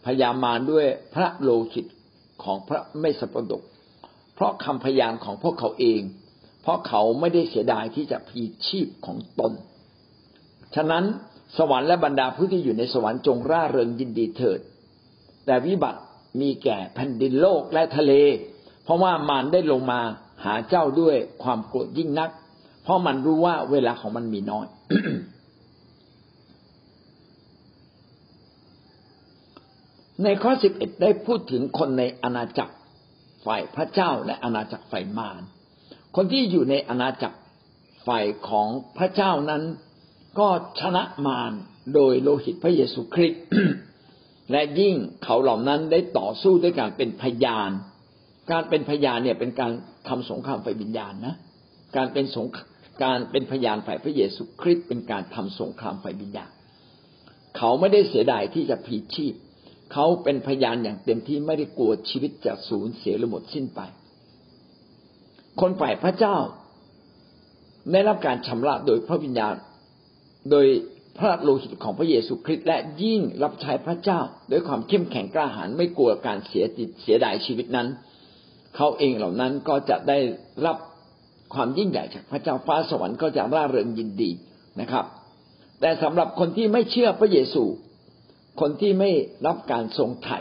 พยามารด้วยพระโลหิตของพระไม่สปดก เพราะคำพยานของพวกเขาเอง เพราะเขาไม่ได้เสียดายที่จะพีชีพของตน ฉะนั้นสวรรค์และบรรดาผู้ที่อยู่ในสวรรค์จงร่าเริงยินดีเถิด แต่วิบัติมีแก่แผ่นดินโลกและทะเล เพราะว่ามารได้ลงมาหาเจ้าด้วยความโกรธยิ่งนัก เพราะมันรู้ว่าเวลาของมันมีน้อย ในข้อสิบเอ็ดได้พูดถึงคนในอาณาจักรฝ่ายพระเจ้าและอาณาจักรฝ่ายมาร คนที่อยู่ในอาณาจักรฝ่ายของพระเจ้านั้น ก็ชนะมารโดยโลหิตพระเยซูคริสต์และยิ่งเขาเหล่านั้นได้ต่อสู้ด้วยการเป็นพยาน การเป็นพยานเนี่ยเป็นการทำสงครามฝ่ายวิญญาณนะ การเป็นสงการเป็นพยานฝ่ายพระเยซูคริสต์เป็นการทำสงครามฝ่ายวิญญาณ เขาไม่ได้เสียดายที่จะพีชีพ เขาเป็นพยานอย่างเต็มที่ไม่ได้กลัวชีวิตจะสูญเสียหรือหมดสิ้นไป คนฝ่ายพระเจ้าได้รับการชำระโดยพระวิญญาณ โดยพระโลหิตของพระเยซูคริสต์และยิ่งรับใช้พระเจ้า ด้วยความเข้มแข็งกล้าหาญไม่กลัวการเสียจิตเสียดายชีวิตนั้น เขาเองเหล่านั้นก็จะได้รับความยิ่งใหญ่จากพระเจ้าฟ้าสวรรค์ก็จะร่าเริงยินดีนะครับ แต่สำหรับคนที่ไม่เชื่อพระเยซู คนที่ไม่รับการทรงไถ่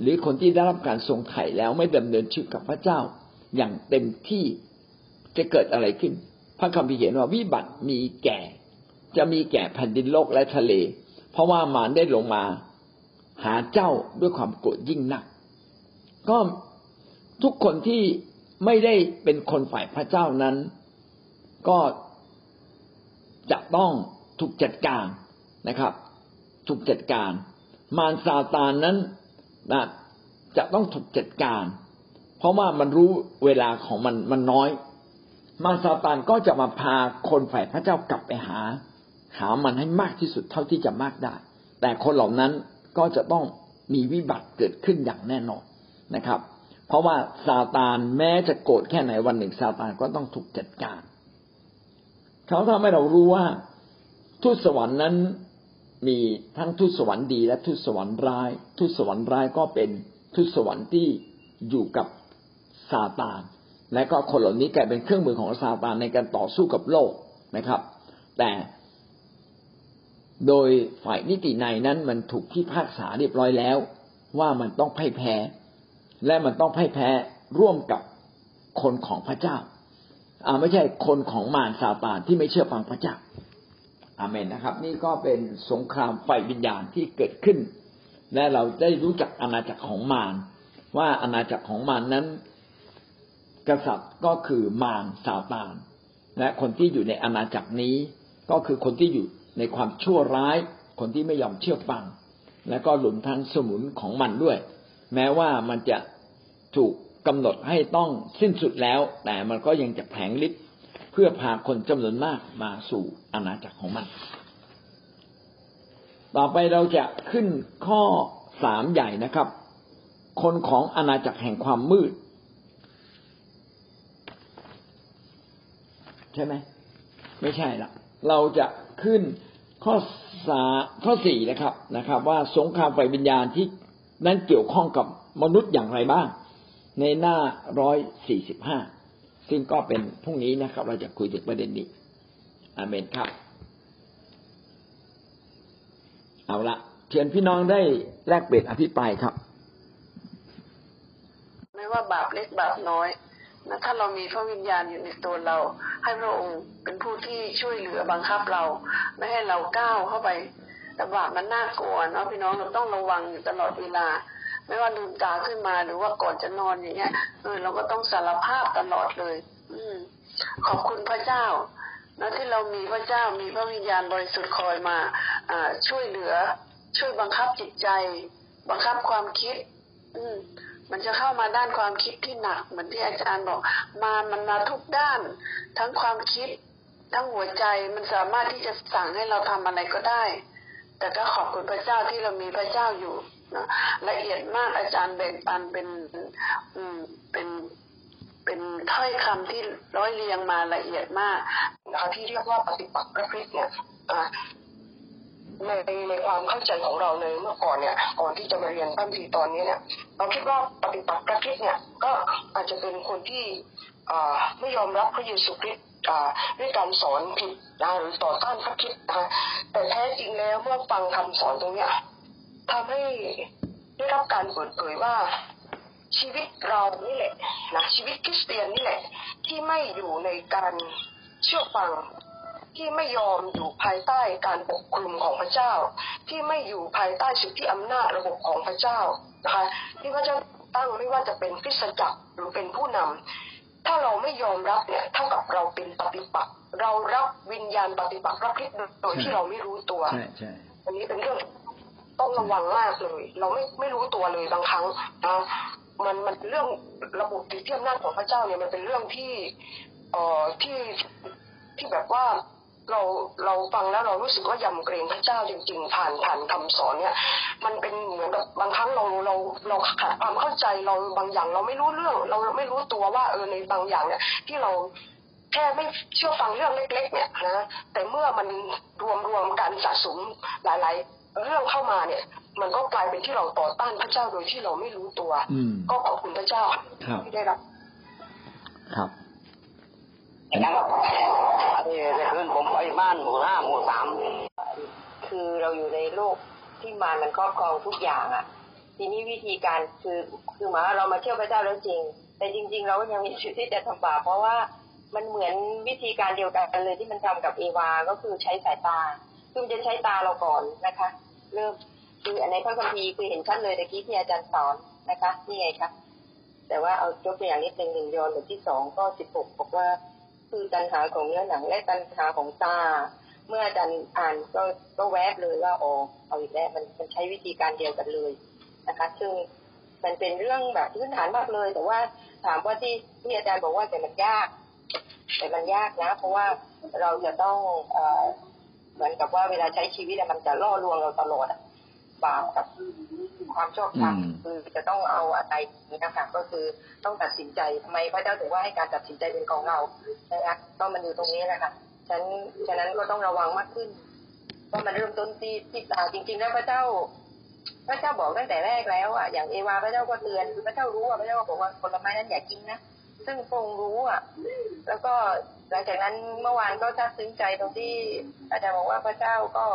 หรือคนที่ได้รับการทรงไถ่แล้วไม่ดำเนินชีวิตกับพระเจ้า อย่างเต็มที่จะเกิดอะไรขึ้น พระคัมภีร์เขียนว่าวิบัติมีแก่ จะมีแก่แผ่นดินโลกและทะเล เพราะว่ามารได้ลงมา หาเจ้าด้วยความโกรธยิ่งนัก ก็ทุกคนที่ไม่ได้เป็นคนฝ่ายพระเจ้านั้น ก็จะต้องถูกจัดการนะครับ ถูกจัดการ มารซาตานนั้นนะจะต้องถูกจัดการ เพราะว่ามันรู้เวลาของมันมันน้อย มารซาตานก็จะมาพาคนฝ่ายพระเจ้ากลับไปหา หามันให้มากที่สุดเท่าที่จะมากได้ แต่คนเหล่านั้นก็จะต้องมีวิบัติเกิดขึ้นอย่างแน่นอนนะครับ เพราะว่าซาตานแม้จะโกรธแค่ไหนวันหนึ่งซาตานก็ต้องถูกจัดการ เขาทำให้เรารู้ว่าทูตสวรรค์นั้น มีทั้งทูตสวรรค์ดี และทูตสวรรค์ร้ายทูตสวรรค์ร้ายก็เป็นทูตสวรรค์ที่อยู่กับซาตานและก็คนเหล่านี้กลายเป็นเครื่องมือของซาตานในการต่อสู้กับโลกนะครับ แต่โดยฝ่ายนิติในนั้นมันถูกที่พากษาเรียบร้อยแล้ว ว่ามันต้องพ่ายแพ้ และมันต้องพ่ายแพ้ร่วมกับคนของพระเจ้า อ่าไม่ใช่คนของมารซาตานที่ไม่เชื่อฟังพระเจ้า อาเมนนะครับ นี่ก็เป็นสงครามไฟวิญญาณที่เกิดขึ้น และเราได้รู้จักอาณาจักรของมารว่าอาณาจักรของมารนั้น กษัตริย์ก็คือมารซาตาน และคนที่อยู่ในอาณาจักรนี้ก็คือคนที่อยู่ในความชั่วร้าย คนที่ไม่ยอมเชื่อฟัง และก็หลุมทั้งสมุนของมันด้วย แม้ว่ามันจะถูกกำหนดให้ต้องสิ้นสุดแล้ว แต่มันก็ยังจะแผงฤทธิ์ เพื่อพาคนจำนวนมากมาสู่อาณาจักรของมัน ต่อไปเราจะขึ้นข้อสามใหญ่นะครับ คนของอาณาจักรแห่งความมืด ใช่ไหมไม่ใช่ละเราจะขึ้นข้อสาข้อสี่นะครับนะครับ ว่าสงครามไฟวิญญาณที่นั้นเกี่ยวข้องกับมนุษย์อย่างไรบ้าง ในหน้าร้อยสี่สิบห้า ซึ่งก็เป็นพรุ่งนี้นะครับ เราจะคุยถึงประเด็นนี้ อาเมนครับ เอาละเชิญพี่น้องได้แลกเปลี่ยนอภิปรายครับ ไม่ว่าบาปเล็กบาปน้อยนะถ้าเรามีพระวิญญาณอยู่ในตัวเรา ให้พระองค์เป็นผู้ที่ช่วยเหลือบังคับเรา ไม่ให้เราก้าวเข้าไปแต่บาปมันน่ากลัวเนาะพี่น้องเราต้องระวังอยู่ตลอดเวลา ไม่ว่าลืมตาขึ้นมาหรือว่าก่อนจะนอนอย่างเงี้ยเออเราก็ต้องสารภาพตลอดเลย อืม ขอบคุณพระเจ้านะที่เรามีพระเจ้ามีพระวิญญาณบริสุทธิ์คอยมาอ่าช่วยเหลือ ช่วยบังคับจิตใจ บังคับความคิด อืมมันจะเข้ามาด้านความคิดที่หนัก เหมือนที่อาจารย์บอก มามันมาทุกด้าน ทั้งความคิด ทั้งหัวใจมันสามารถที่จะสั่งให้เราทำอะไรก็ได้ แต่ก็ขอบคุณพระเจ้าที่เรามีพระเจ้าอยู่ นะละเอียดมากอาจารย์แบ่งปันเป็นอืมเป็นเป็นถ้อยคำที่ร้อยเรียงมาละเอียดมากนะคะที่เรียกว่าปฏิปักษ์พระคริสต์เนี่ยในในความเข้าใจของเราเลยเมื่อก่อนเนี่ย ก่อนที่จะมาเรียนพระคัมภีตอนนี้เนี่ย เราคิดว่าปฏิปักษ์พระคริสต์เนี่ยก็อาจจะเป็นคนที่ไม่ยอมรับพระเยซูคริสต์ด้วยการสอนผิดนะหรือต่อต้านพระคริสต์นะคะแต่แท้จริงแล้วเมื่อฟังคำสอนตรงเนี้ย ทำให้ได้รับการเปิดเผยว่าชีวิตเรานี่แหละนะชีวิตคริสเตียนนี่แหละ ที่ไม่อยู่ในการเชื่อฟังที่ไม่ยอมอยู่ภายใต้การปกคลุมของพระเจ้า ที่ไม่อยู่ภายใต้สิทธิอำนาจระบบของพระเจ้านะคะที่พระเจ้าตั้งไม่ว่าจะเป็นคริสตจักรหรือเป็นผู้นำถ้าเราไม่ยอมรับเนี่ยเท่ากับเราเป็นปฏิปักษ์เรารับวิญญาณปฏิปักษ์รับคิดโดยที่เราไม่รู้ตัวใช่ใช่อันนี้เป็นเรื่อง ต้องระวังมากเลย เราไม่ไม่รู้ตัวเลยบางครั้งนะมันมันเรื่องระบบสิทธิอำนาของพระเจ้าเนี่ยมันเป็นเรื่องที่เอ่อที่ที่แบบว่าเราเราฟังแล้วเรารู้สึกว่ายำเกรงพระเจ้าจริง ๆ ผ่านผ่านคำสอนเนี่ย มันเป็นเหมือนกับบางครั้งเราเราเราขาดความเข้าใจเราบางอย่างเราไม่รู้เรื่อง เราไม่รู้ตัวว่าเออในบางอย่างเนี่ย ที่เราแค่ไม่เชื่อฟังเรื่องเล็ก ๆ เนี่ยนะแต่เมื่อมันรวมรวมกันสะสมหลาย ๆ เรื่องเข้ามาเนี่ย มันก็กลายเป็นที่เราต่อต้านพระเจ้าโดยที่เราไม่รู้ตัวอืมก็ขอบคุณพระเจ้าครับที่ได้รับ ครับนะครับนี่ในคืนผมไปบ้านหมู่ห้าหมู่สามคือเราอยู่ในโลกที่มารมันครอบครองทุกอย่างอะ่ะ ทีนี้วิธีการคือคือหมายว่าเรามาเชื่อพระเจ้าแล้วจริง แต่จริง ๆ เราก็ยังมีชีวิตที่จะทำบาปเพราะว่ามันเหมือนวิธีการเดียวกันเลยที่มันทำกับเอวา ก็คือใช้สายตา คือมันจะใช้ตาเราก่อนนะคะ เริ่มคือในพระคัมภีร์คือเห็นชัดเลยตะกี้ที่อาจารย์สอนนะคะนี่ไงคะแต่ว่าเอายกตัวอย่างนิดหนึ่งหนึ่งยอห์นบทที่สองก็สิบหกบอกว่า คือตัณหาของเนื้อหนังและตัณหาของตา เมื่ออาจารย์อ่านก็ก็แวบเลยว่าอ๋อเอาอีกแล้วมันมันใช้วิธีการเดียวกันเลยนะคะ ซึ่งมันเป็นเรื่องแบบพื้นฐานมากเลย แต่ว่าถามว่าที่ที่อาจารย์บอกว่าแต่มันยาก แต่มันยากนะ เพราะว่าเราจะต้องเอ่อ เหมือนกับว่าเวลาใช้ชีวิตอะมันจะล่อลวงเราตลอดอะบาปกับความชอบธรรมอืมคือจะต้องเอาอะไรนี้นะคะก็คือต้องตัดสินใจทำไมพระเจ้าถึงว่าให้การตัดสินใจเป็นของเรานะคะก็มันอยู่ตรงนี้แหละค่ะฉะนั้นฉะนั้นก็ต้องระวังมากขึ้นว่ามันเริ่มต้นที่ที่ตาจริงๆแล้วพระเจ้า พระเจ้าบอกตั้งแต่แรกแล้วอะอย่างเอวาพระเจ้าก็เตือนคือพระเจ้ารู้อะพระเจ้าก็บอกว่าผลไม้นั้นอย่ากินนะซึ่งพระองค์รู้อะแล้วก็ห ลังจากนั้นเมื่อวานก็ซาบซึ้งใจตรงที่อาจารย์บอกว่าพระเจ้าก็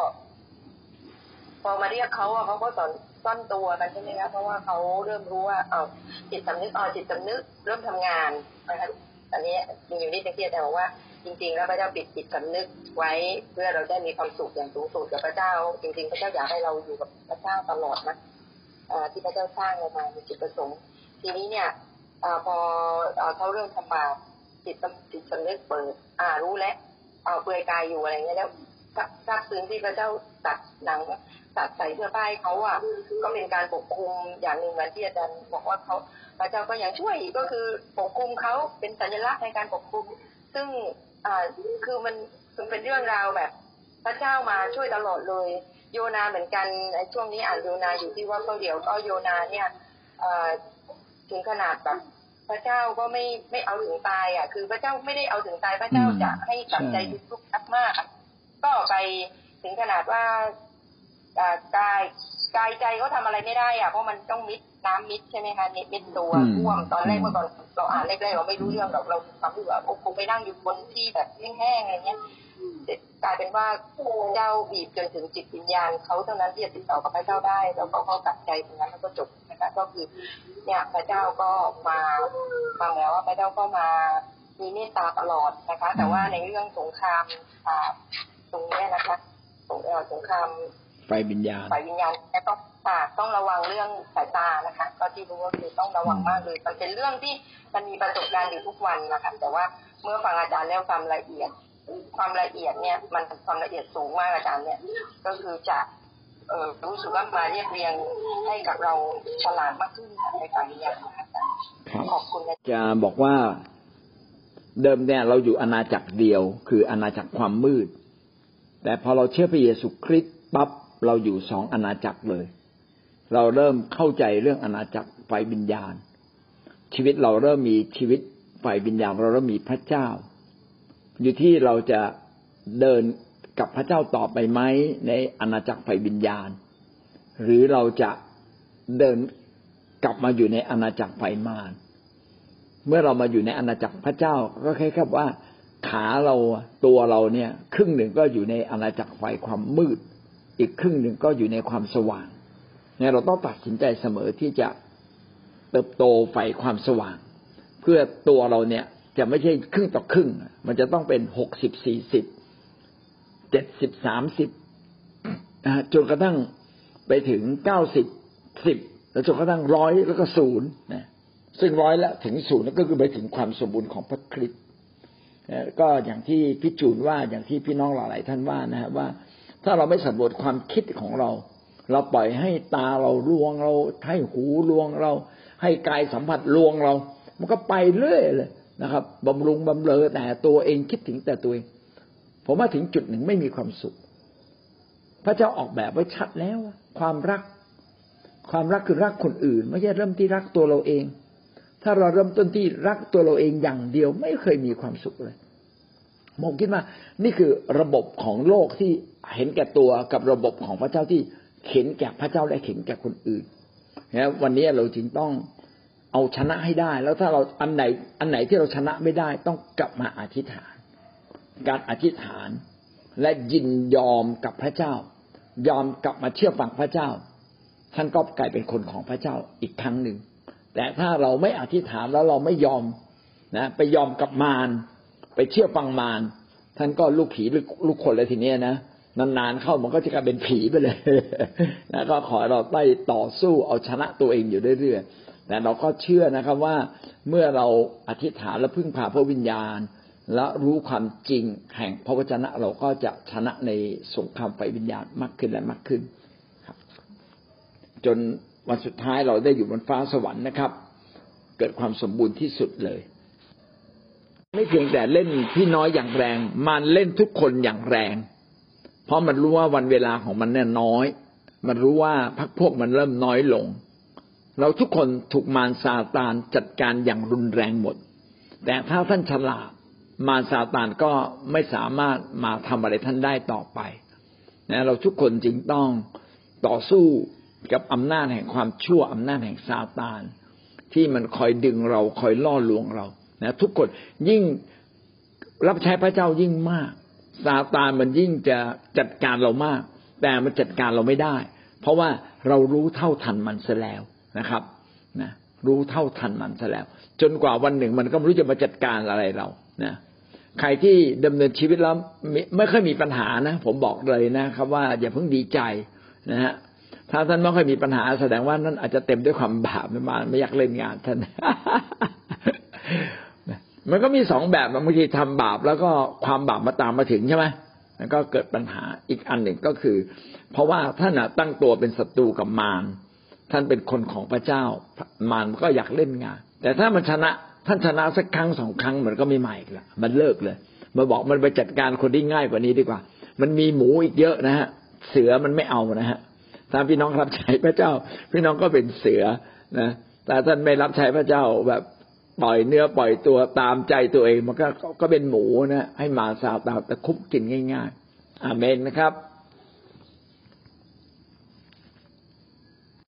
พอมาเรียกเขาอะเขาก็สอนซ่อนตัวกันใช่ไหมคะเพราะว่าเขาเริ่มรู้ว่าเอาจิตสำนึกอ๋อจิตสำนึกเริ่มทำงานนะคะอันนี้มีอยู่นิดนึงที่อาจารย์บอกว่า จริง ๆ แล้วพระเจ้าปิดจิตสำนึกไว้เพื่อเราได้มีความสุขอย่างสูงสุดกับพระเจ้า จริง ๆ พระเจ้าอยากให้เราอยู่กับพระเจ้าตลอดนะที่พระเจ้าสร้างเรามามีจุดประสงค์ ทีนี้เนี่ยอพอเอ่อเขาเริ่มทำบาป จิตจิตสำนึกเปิด อ่ารู้แล้วเอาเปลือยกายอยู่อะไรเงี้ยแล้วทราบซึ้งที่พระเจ้าตัดหนังตัดใส่เสื้อผ้าให้เขาอะก็เป็นการปกคุมอย่างหนึ่งเหมือนที่อาจารย์บอกว่าเขาพระเจ้าก็ยังช่วยก็คือปกคุมเขาเป็นสัญลักษณ์ในการปกคุม ซึ่งอ่าคือมันมันเป็นเรื่องราวแบบ พระเจ้ามาช่วยตลอดเลย โยนาเหมือนกันในช่วงนี้อ่านโยนาอยู่ที่ว่าเขาเดี๋ยวก็โยนาเนี่ยอถึงขนาดแบบ พระเจ้าก็ไม่ไม่เอาถึงตายอะ คือพระเจ้าไม่ได้เอาถึงตายพระเจ้าจะให้จับใจทุกข์มากอะก็ไปถึงขนาดว่าอ่ากายกายใจก็ทำอะไรไม่ได้อะเพราะมันต้องมิดน้ำมิดใช่ไหมคะมิดมิดตัวอืมท่วมตอนแรกเมื่อก่อนเราอ่านแรกๆเราไม่รู้เรื่องหรอกเราความรู้สึกว่าโอ้คงไปนั่งอยู่บนที่แบบแห้งๆอะไรเงี้ยแต่กลายเป็นว่าเจ้าบีบจนถึงจิตวิญญาณเขาเท่านั้นที่จะติดต่อกับพระเจ้าได้ แล้วก็เขาตัดใจตรงนั้นแล้วก็จบ นะคะก็คือ เนี่ยพระเจ้าก็มามาเหมือนว่าพระเจ้าก็มามีเมตตาตลอดนะคะ แต่ว่าในเรื่องสงครามอ่าตรงเนี้ยนะคะสงเอ่อสงครามไฟวิญญาณฝ่ายวิญญาณและต้องค่ะต้องระวังเรื่องสายตานะคะ ก็ที่รู้ก็คือต้องระวังมากเลยมันเป็นเรื่องที่มันมีประสบการณ์อยู่ทุกวันนะคะแต่ว่าเมื่อฟังอาจารย์แล้วความละเอียด ความละเอียดเนี่ย มันความละเอียดสูงมากอาจารย์เนี่ย ก็คือจะ เออรู้สึกว่ามาเรียบเรียงให้กับเราฉลาดมากขึ้นในฝ่ายวิญญาณนะคะอาจารย์ครับขอบคุณนะจะบอกว่าเดิมเนี่ยเราอยู่อาณาจักรเดียว คืออาณาจักรความมืด แต่พอเราเชื่อพระเยซูคริสต์ปั๊บเราอยู่สองอาณาจักรเลย เราเริ่มเข้าใจเรื่องอาณาจักรไฟวิญญาณ ชีวิตเราเริ่มมีชีวิตไฟวิญญาณเราเริ่มมีพระเจ้า อยู่ที่เราจะเดิน กับพระเจ้าต่อไปไหมในอาณาจักรไฟวิญญาณ หรือเราจะเดินกลับมาอยู่ในอาณาจักรไฟมารเมื่อเรามาอยู่ในอาณาจักรพระเจ้าก็แค่ครับว่าขาเราตัวเราเนี่ย ครึ่งหนึ่งก็อยู่ในอาณาจักรไฟความมืด อีกครึ่งหนึ่งก็อยู่ในความสว่างเนี่ยเราต้องตัดสินใจเสมอที่จะเติบโตไฟความสว่าง เพื่อตัวเราเนี่ยจะไม่ใช่ครึ่งต่อครึ่ง มันจะต้องเป็นหกสิบสี่สิบ เจ็ดสิบสามสิบจนกระทั่งไปถึงเก้าสิบสิบแล้วจนกระทั่งร้อยแล้วก็ศูนย์นะซึ่งร้อยแล้วถึงศูนย์ก็คือไปถึงความสมบูรณ์ของพระคริสต์ก็อย่างที่พี่จูนว่าอย่างที่พี่น้องหลายท่านว่านะฮะว่า ถ้าเราไม่สำรวจความคิดของเรา เราปล่อยให้ตาเราลวงเราให้หูลวงเรา ให้กายสัมผัสลวงเรา มันก็ไปเรื่อยเลยนะครับบำรุงบำเรอแต่ตัวเองคิดถึงแต่ตัวเอง ผมว่าถึงจุดหนึ่งไม่มีความสุข พระเจ้าออกแบบไว้ชัดแล้ว ความรัก ความรักคือรักคนอื่น ไม่ใช่เริ่มที่รักตัวเราเอง ถ้าเราเริ่มต้นที่รักตัวเราเองอย่างเดียวไม่เคยมีความสุขเลยผมคิดว่านี่คือระบบของโลกที่เห็นแก่ตัวกับระบบของพระเจ้าที่เห็นแก่พระเจ้าและเห็นแก่คนอื่นนะวันนี้เราจึงต้องเอาชนะให้ได้ แล้วถ้าเราอันไหนอันไหนที่เราชนะไม่ได้ต้องกลับมาอธิษฐาน การอธิษฐานและยินยอมกับพระเจ้า ยอมกลับมาเชื่อฟังพระเจ้า ท่านก็กลายเป็นคนของพระเจ้าอีกครั้งหนึ่ง แต่ถ้าเราไม่อธิษฐานแล้วเราไม่ยอมนะไปยอมกับมารไปเชื่อฟังมารท่านก็ลูกผีลูกลูกคนเลยทีเนี้ยนะนานๆเข้ามันก็จะกลายเป็นผีไปเลยแล้วก็ขอเราได้ต่อสู้เอาชนะตัวเองอยู่เรื่อยๆแต่เราก็เชื่อนะครับว่าเมื่อเราอธิษฐานและพึ่งพาพระวิญญาณ และรู้ความจริงแห่งพระวจนะเราก็จะชนะในสงครามไฟวิญญาณมากขึ้นและมากขึ้นครับ จนวันสุดท้ายเราได้อยู่บนฟ้าสวรรค์นะครับ เกิดความสมบูรณ์ที่สุดเลย ไม่เพียงแต่เล่นพี่น้อยอย่างแรง มันเล่นทุกคนอย่างแรง เพราะมันรู้ว่าวันเวลาของมันเนี่ยน้อย มันรู้ว่าพักพวกมันเริ่มน้อยลง เราทุกคนถูกมารซาตานจัดการอย่างรุนแรงหมด แต่ถ้าท่านฉลาด มารซาตานก็ไม่สามารถมาทำอะไรท่านได้ต่อไปนะเราทุกคนจึงต้องต่อสู้กับอำนาจแห่งความชั่วอำนาจแห่งซาตาน ที่มันคอยดึงเราคอยล่อลวงเรานะทุกคนยิ่งรับใช้พระเจ้ายิ่งมากซาตานมันยิ่งจะจัดการเรามาก แต่มันจัดการเราไม่ได้ เพราะว่าเรารู้เท่าทันมันซะแล้วนะครับนะรู้เท่าทันมันซะแล้ว จนกว่าวันหนึ่งมันก็ไม่รู้จะมาจัดการอะไรเรานะ ใครที่ดำเนินชีวิตแล้วไม่ไม่ค่อยมีปัญหานะ ผมบอกเลยนะครับ ว่าอย่าเพิ่งดีใจนะฮะถ้าท่านไม่ค่อยมีปัญหา แสดงว่านั่นอาจจะเต็มด้วยความบาปมาไม่อยากเล่นงานท่าน มันก็มีสองแบบบางทีทำบาปแล้วก็ความบาปมาตามมาถึงใช่ไหมแล้วก็เกิดปัญหาอีกอันหนึ่งก็คือ เพราะว่าท่านตั้งตัวเป็นศัตรูกับมารท่านเป็นคนของพระเจ้า มารก็อยากเล่นงาน แต่ถ้ามันชนะ ท่านชนะสักครั้งสองครั้งมันก็ไม่ใหม่อีกละมันเลิกเลยมาบอกมันไปจัดการคนที่ง่ายกว่านี้ดีกว่า มันมีหมูอีกเยอะนะฮะ เสือมันไม่เอานะฮะถ้าพี่น้องรับใช้พระเจ้า พี่น้องก็เป็นเสือนะแต่ท่านไม่รับใช้พระเจ้าแบบปล่อยเนื้อปล่อยตัวตามใจตัวเองมันก็ก็เป็นหมูนะให้มาซาวตาแตะคุบกินง่าย ๆอาเมนนะครับ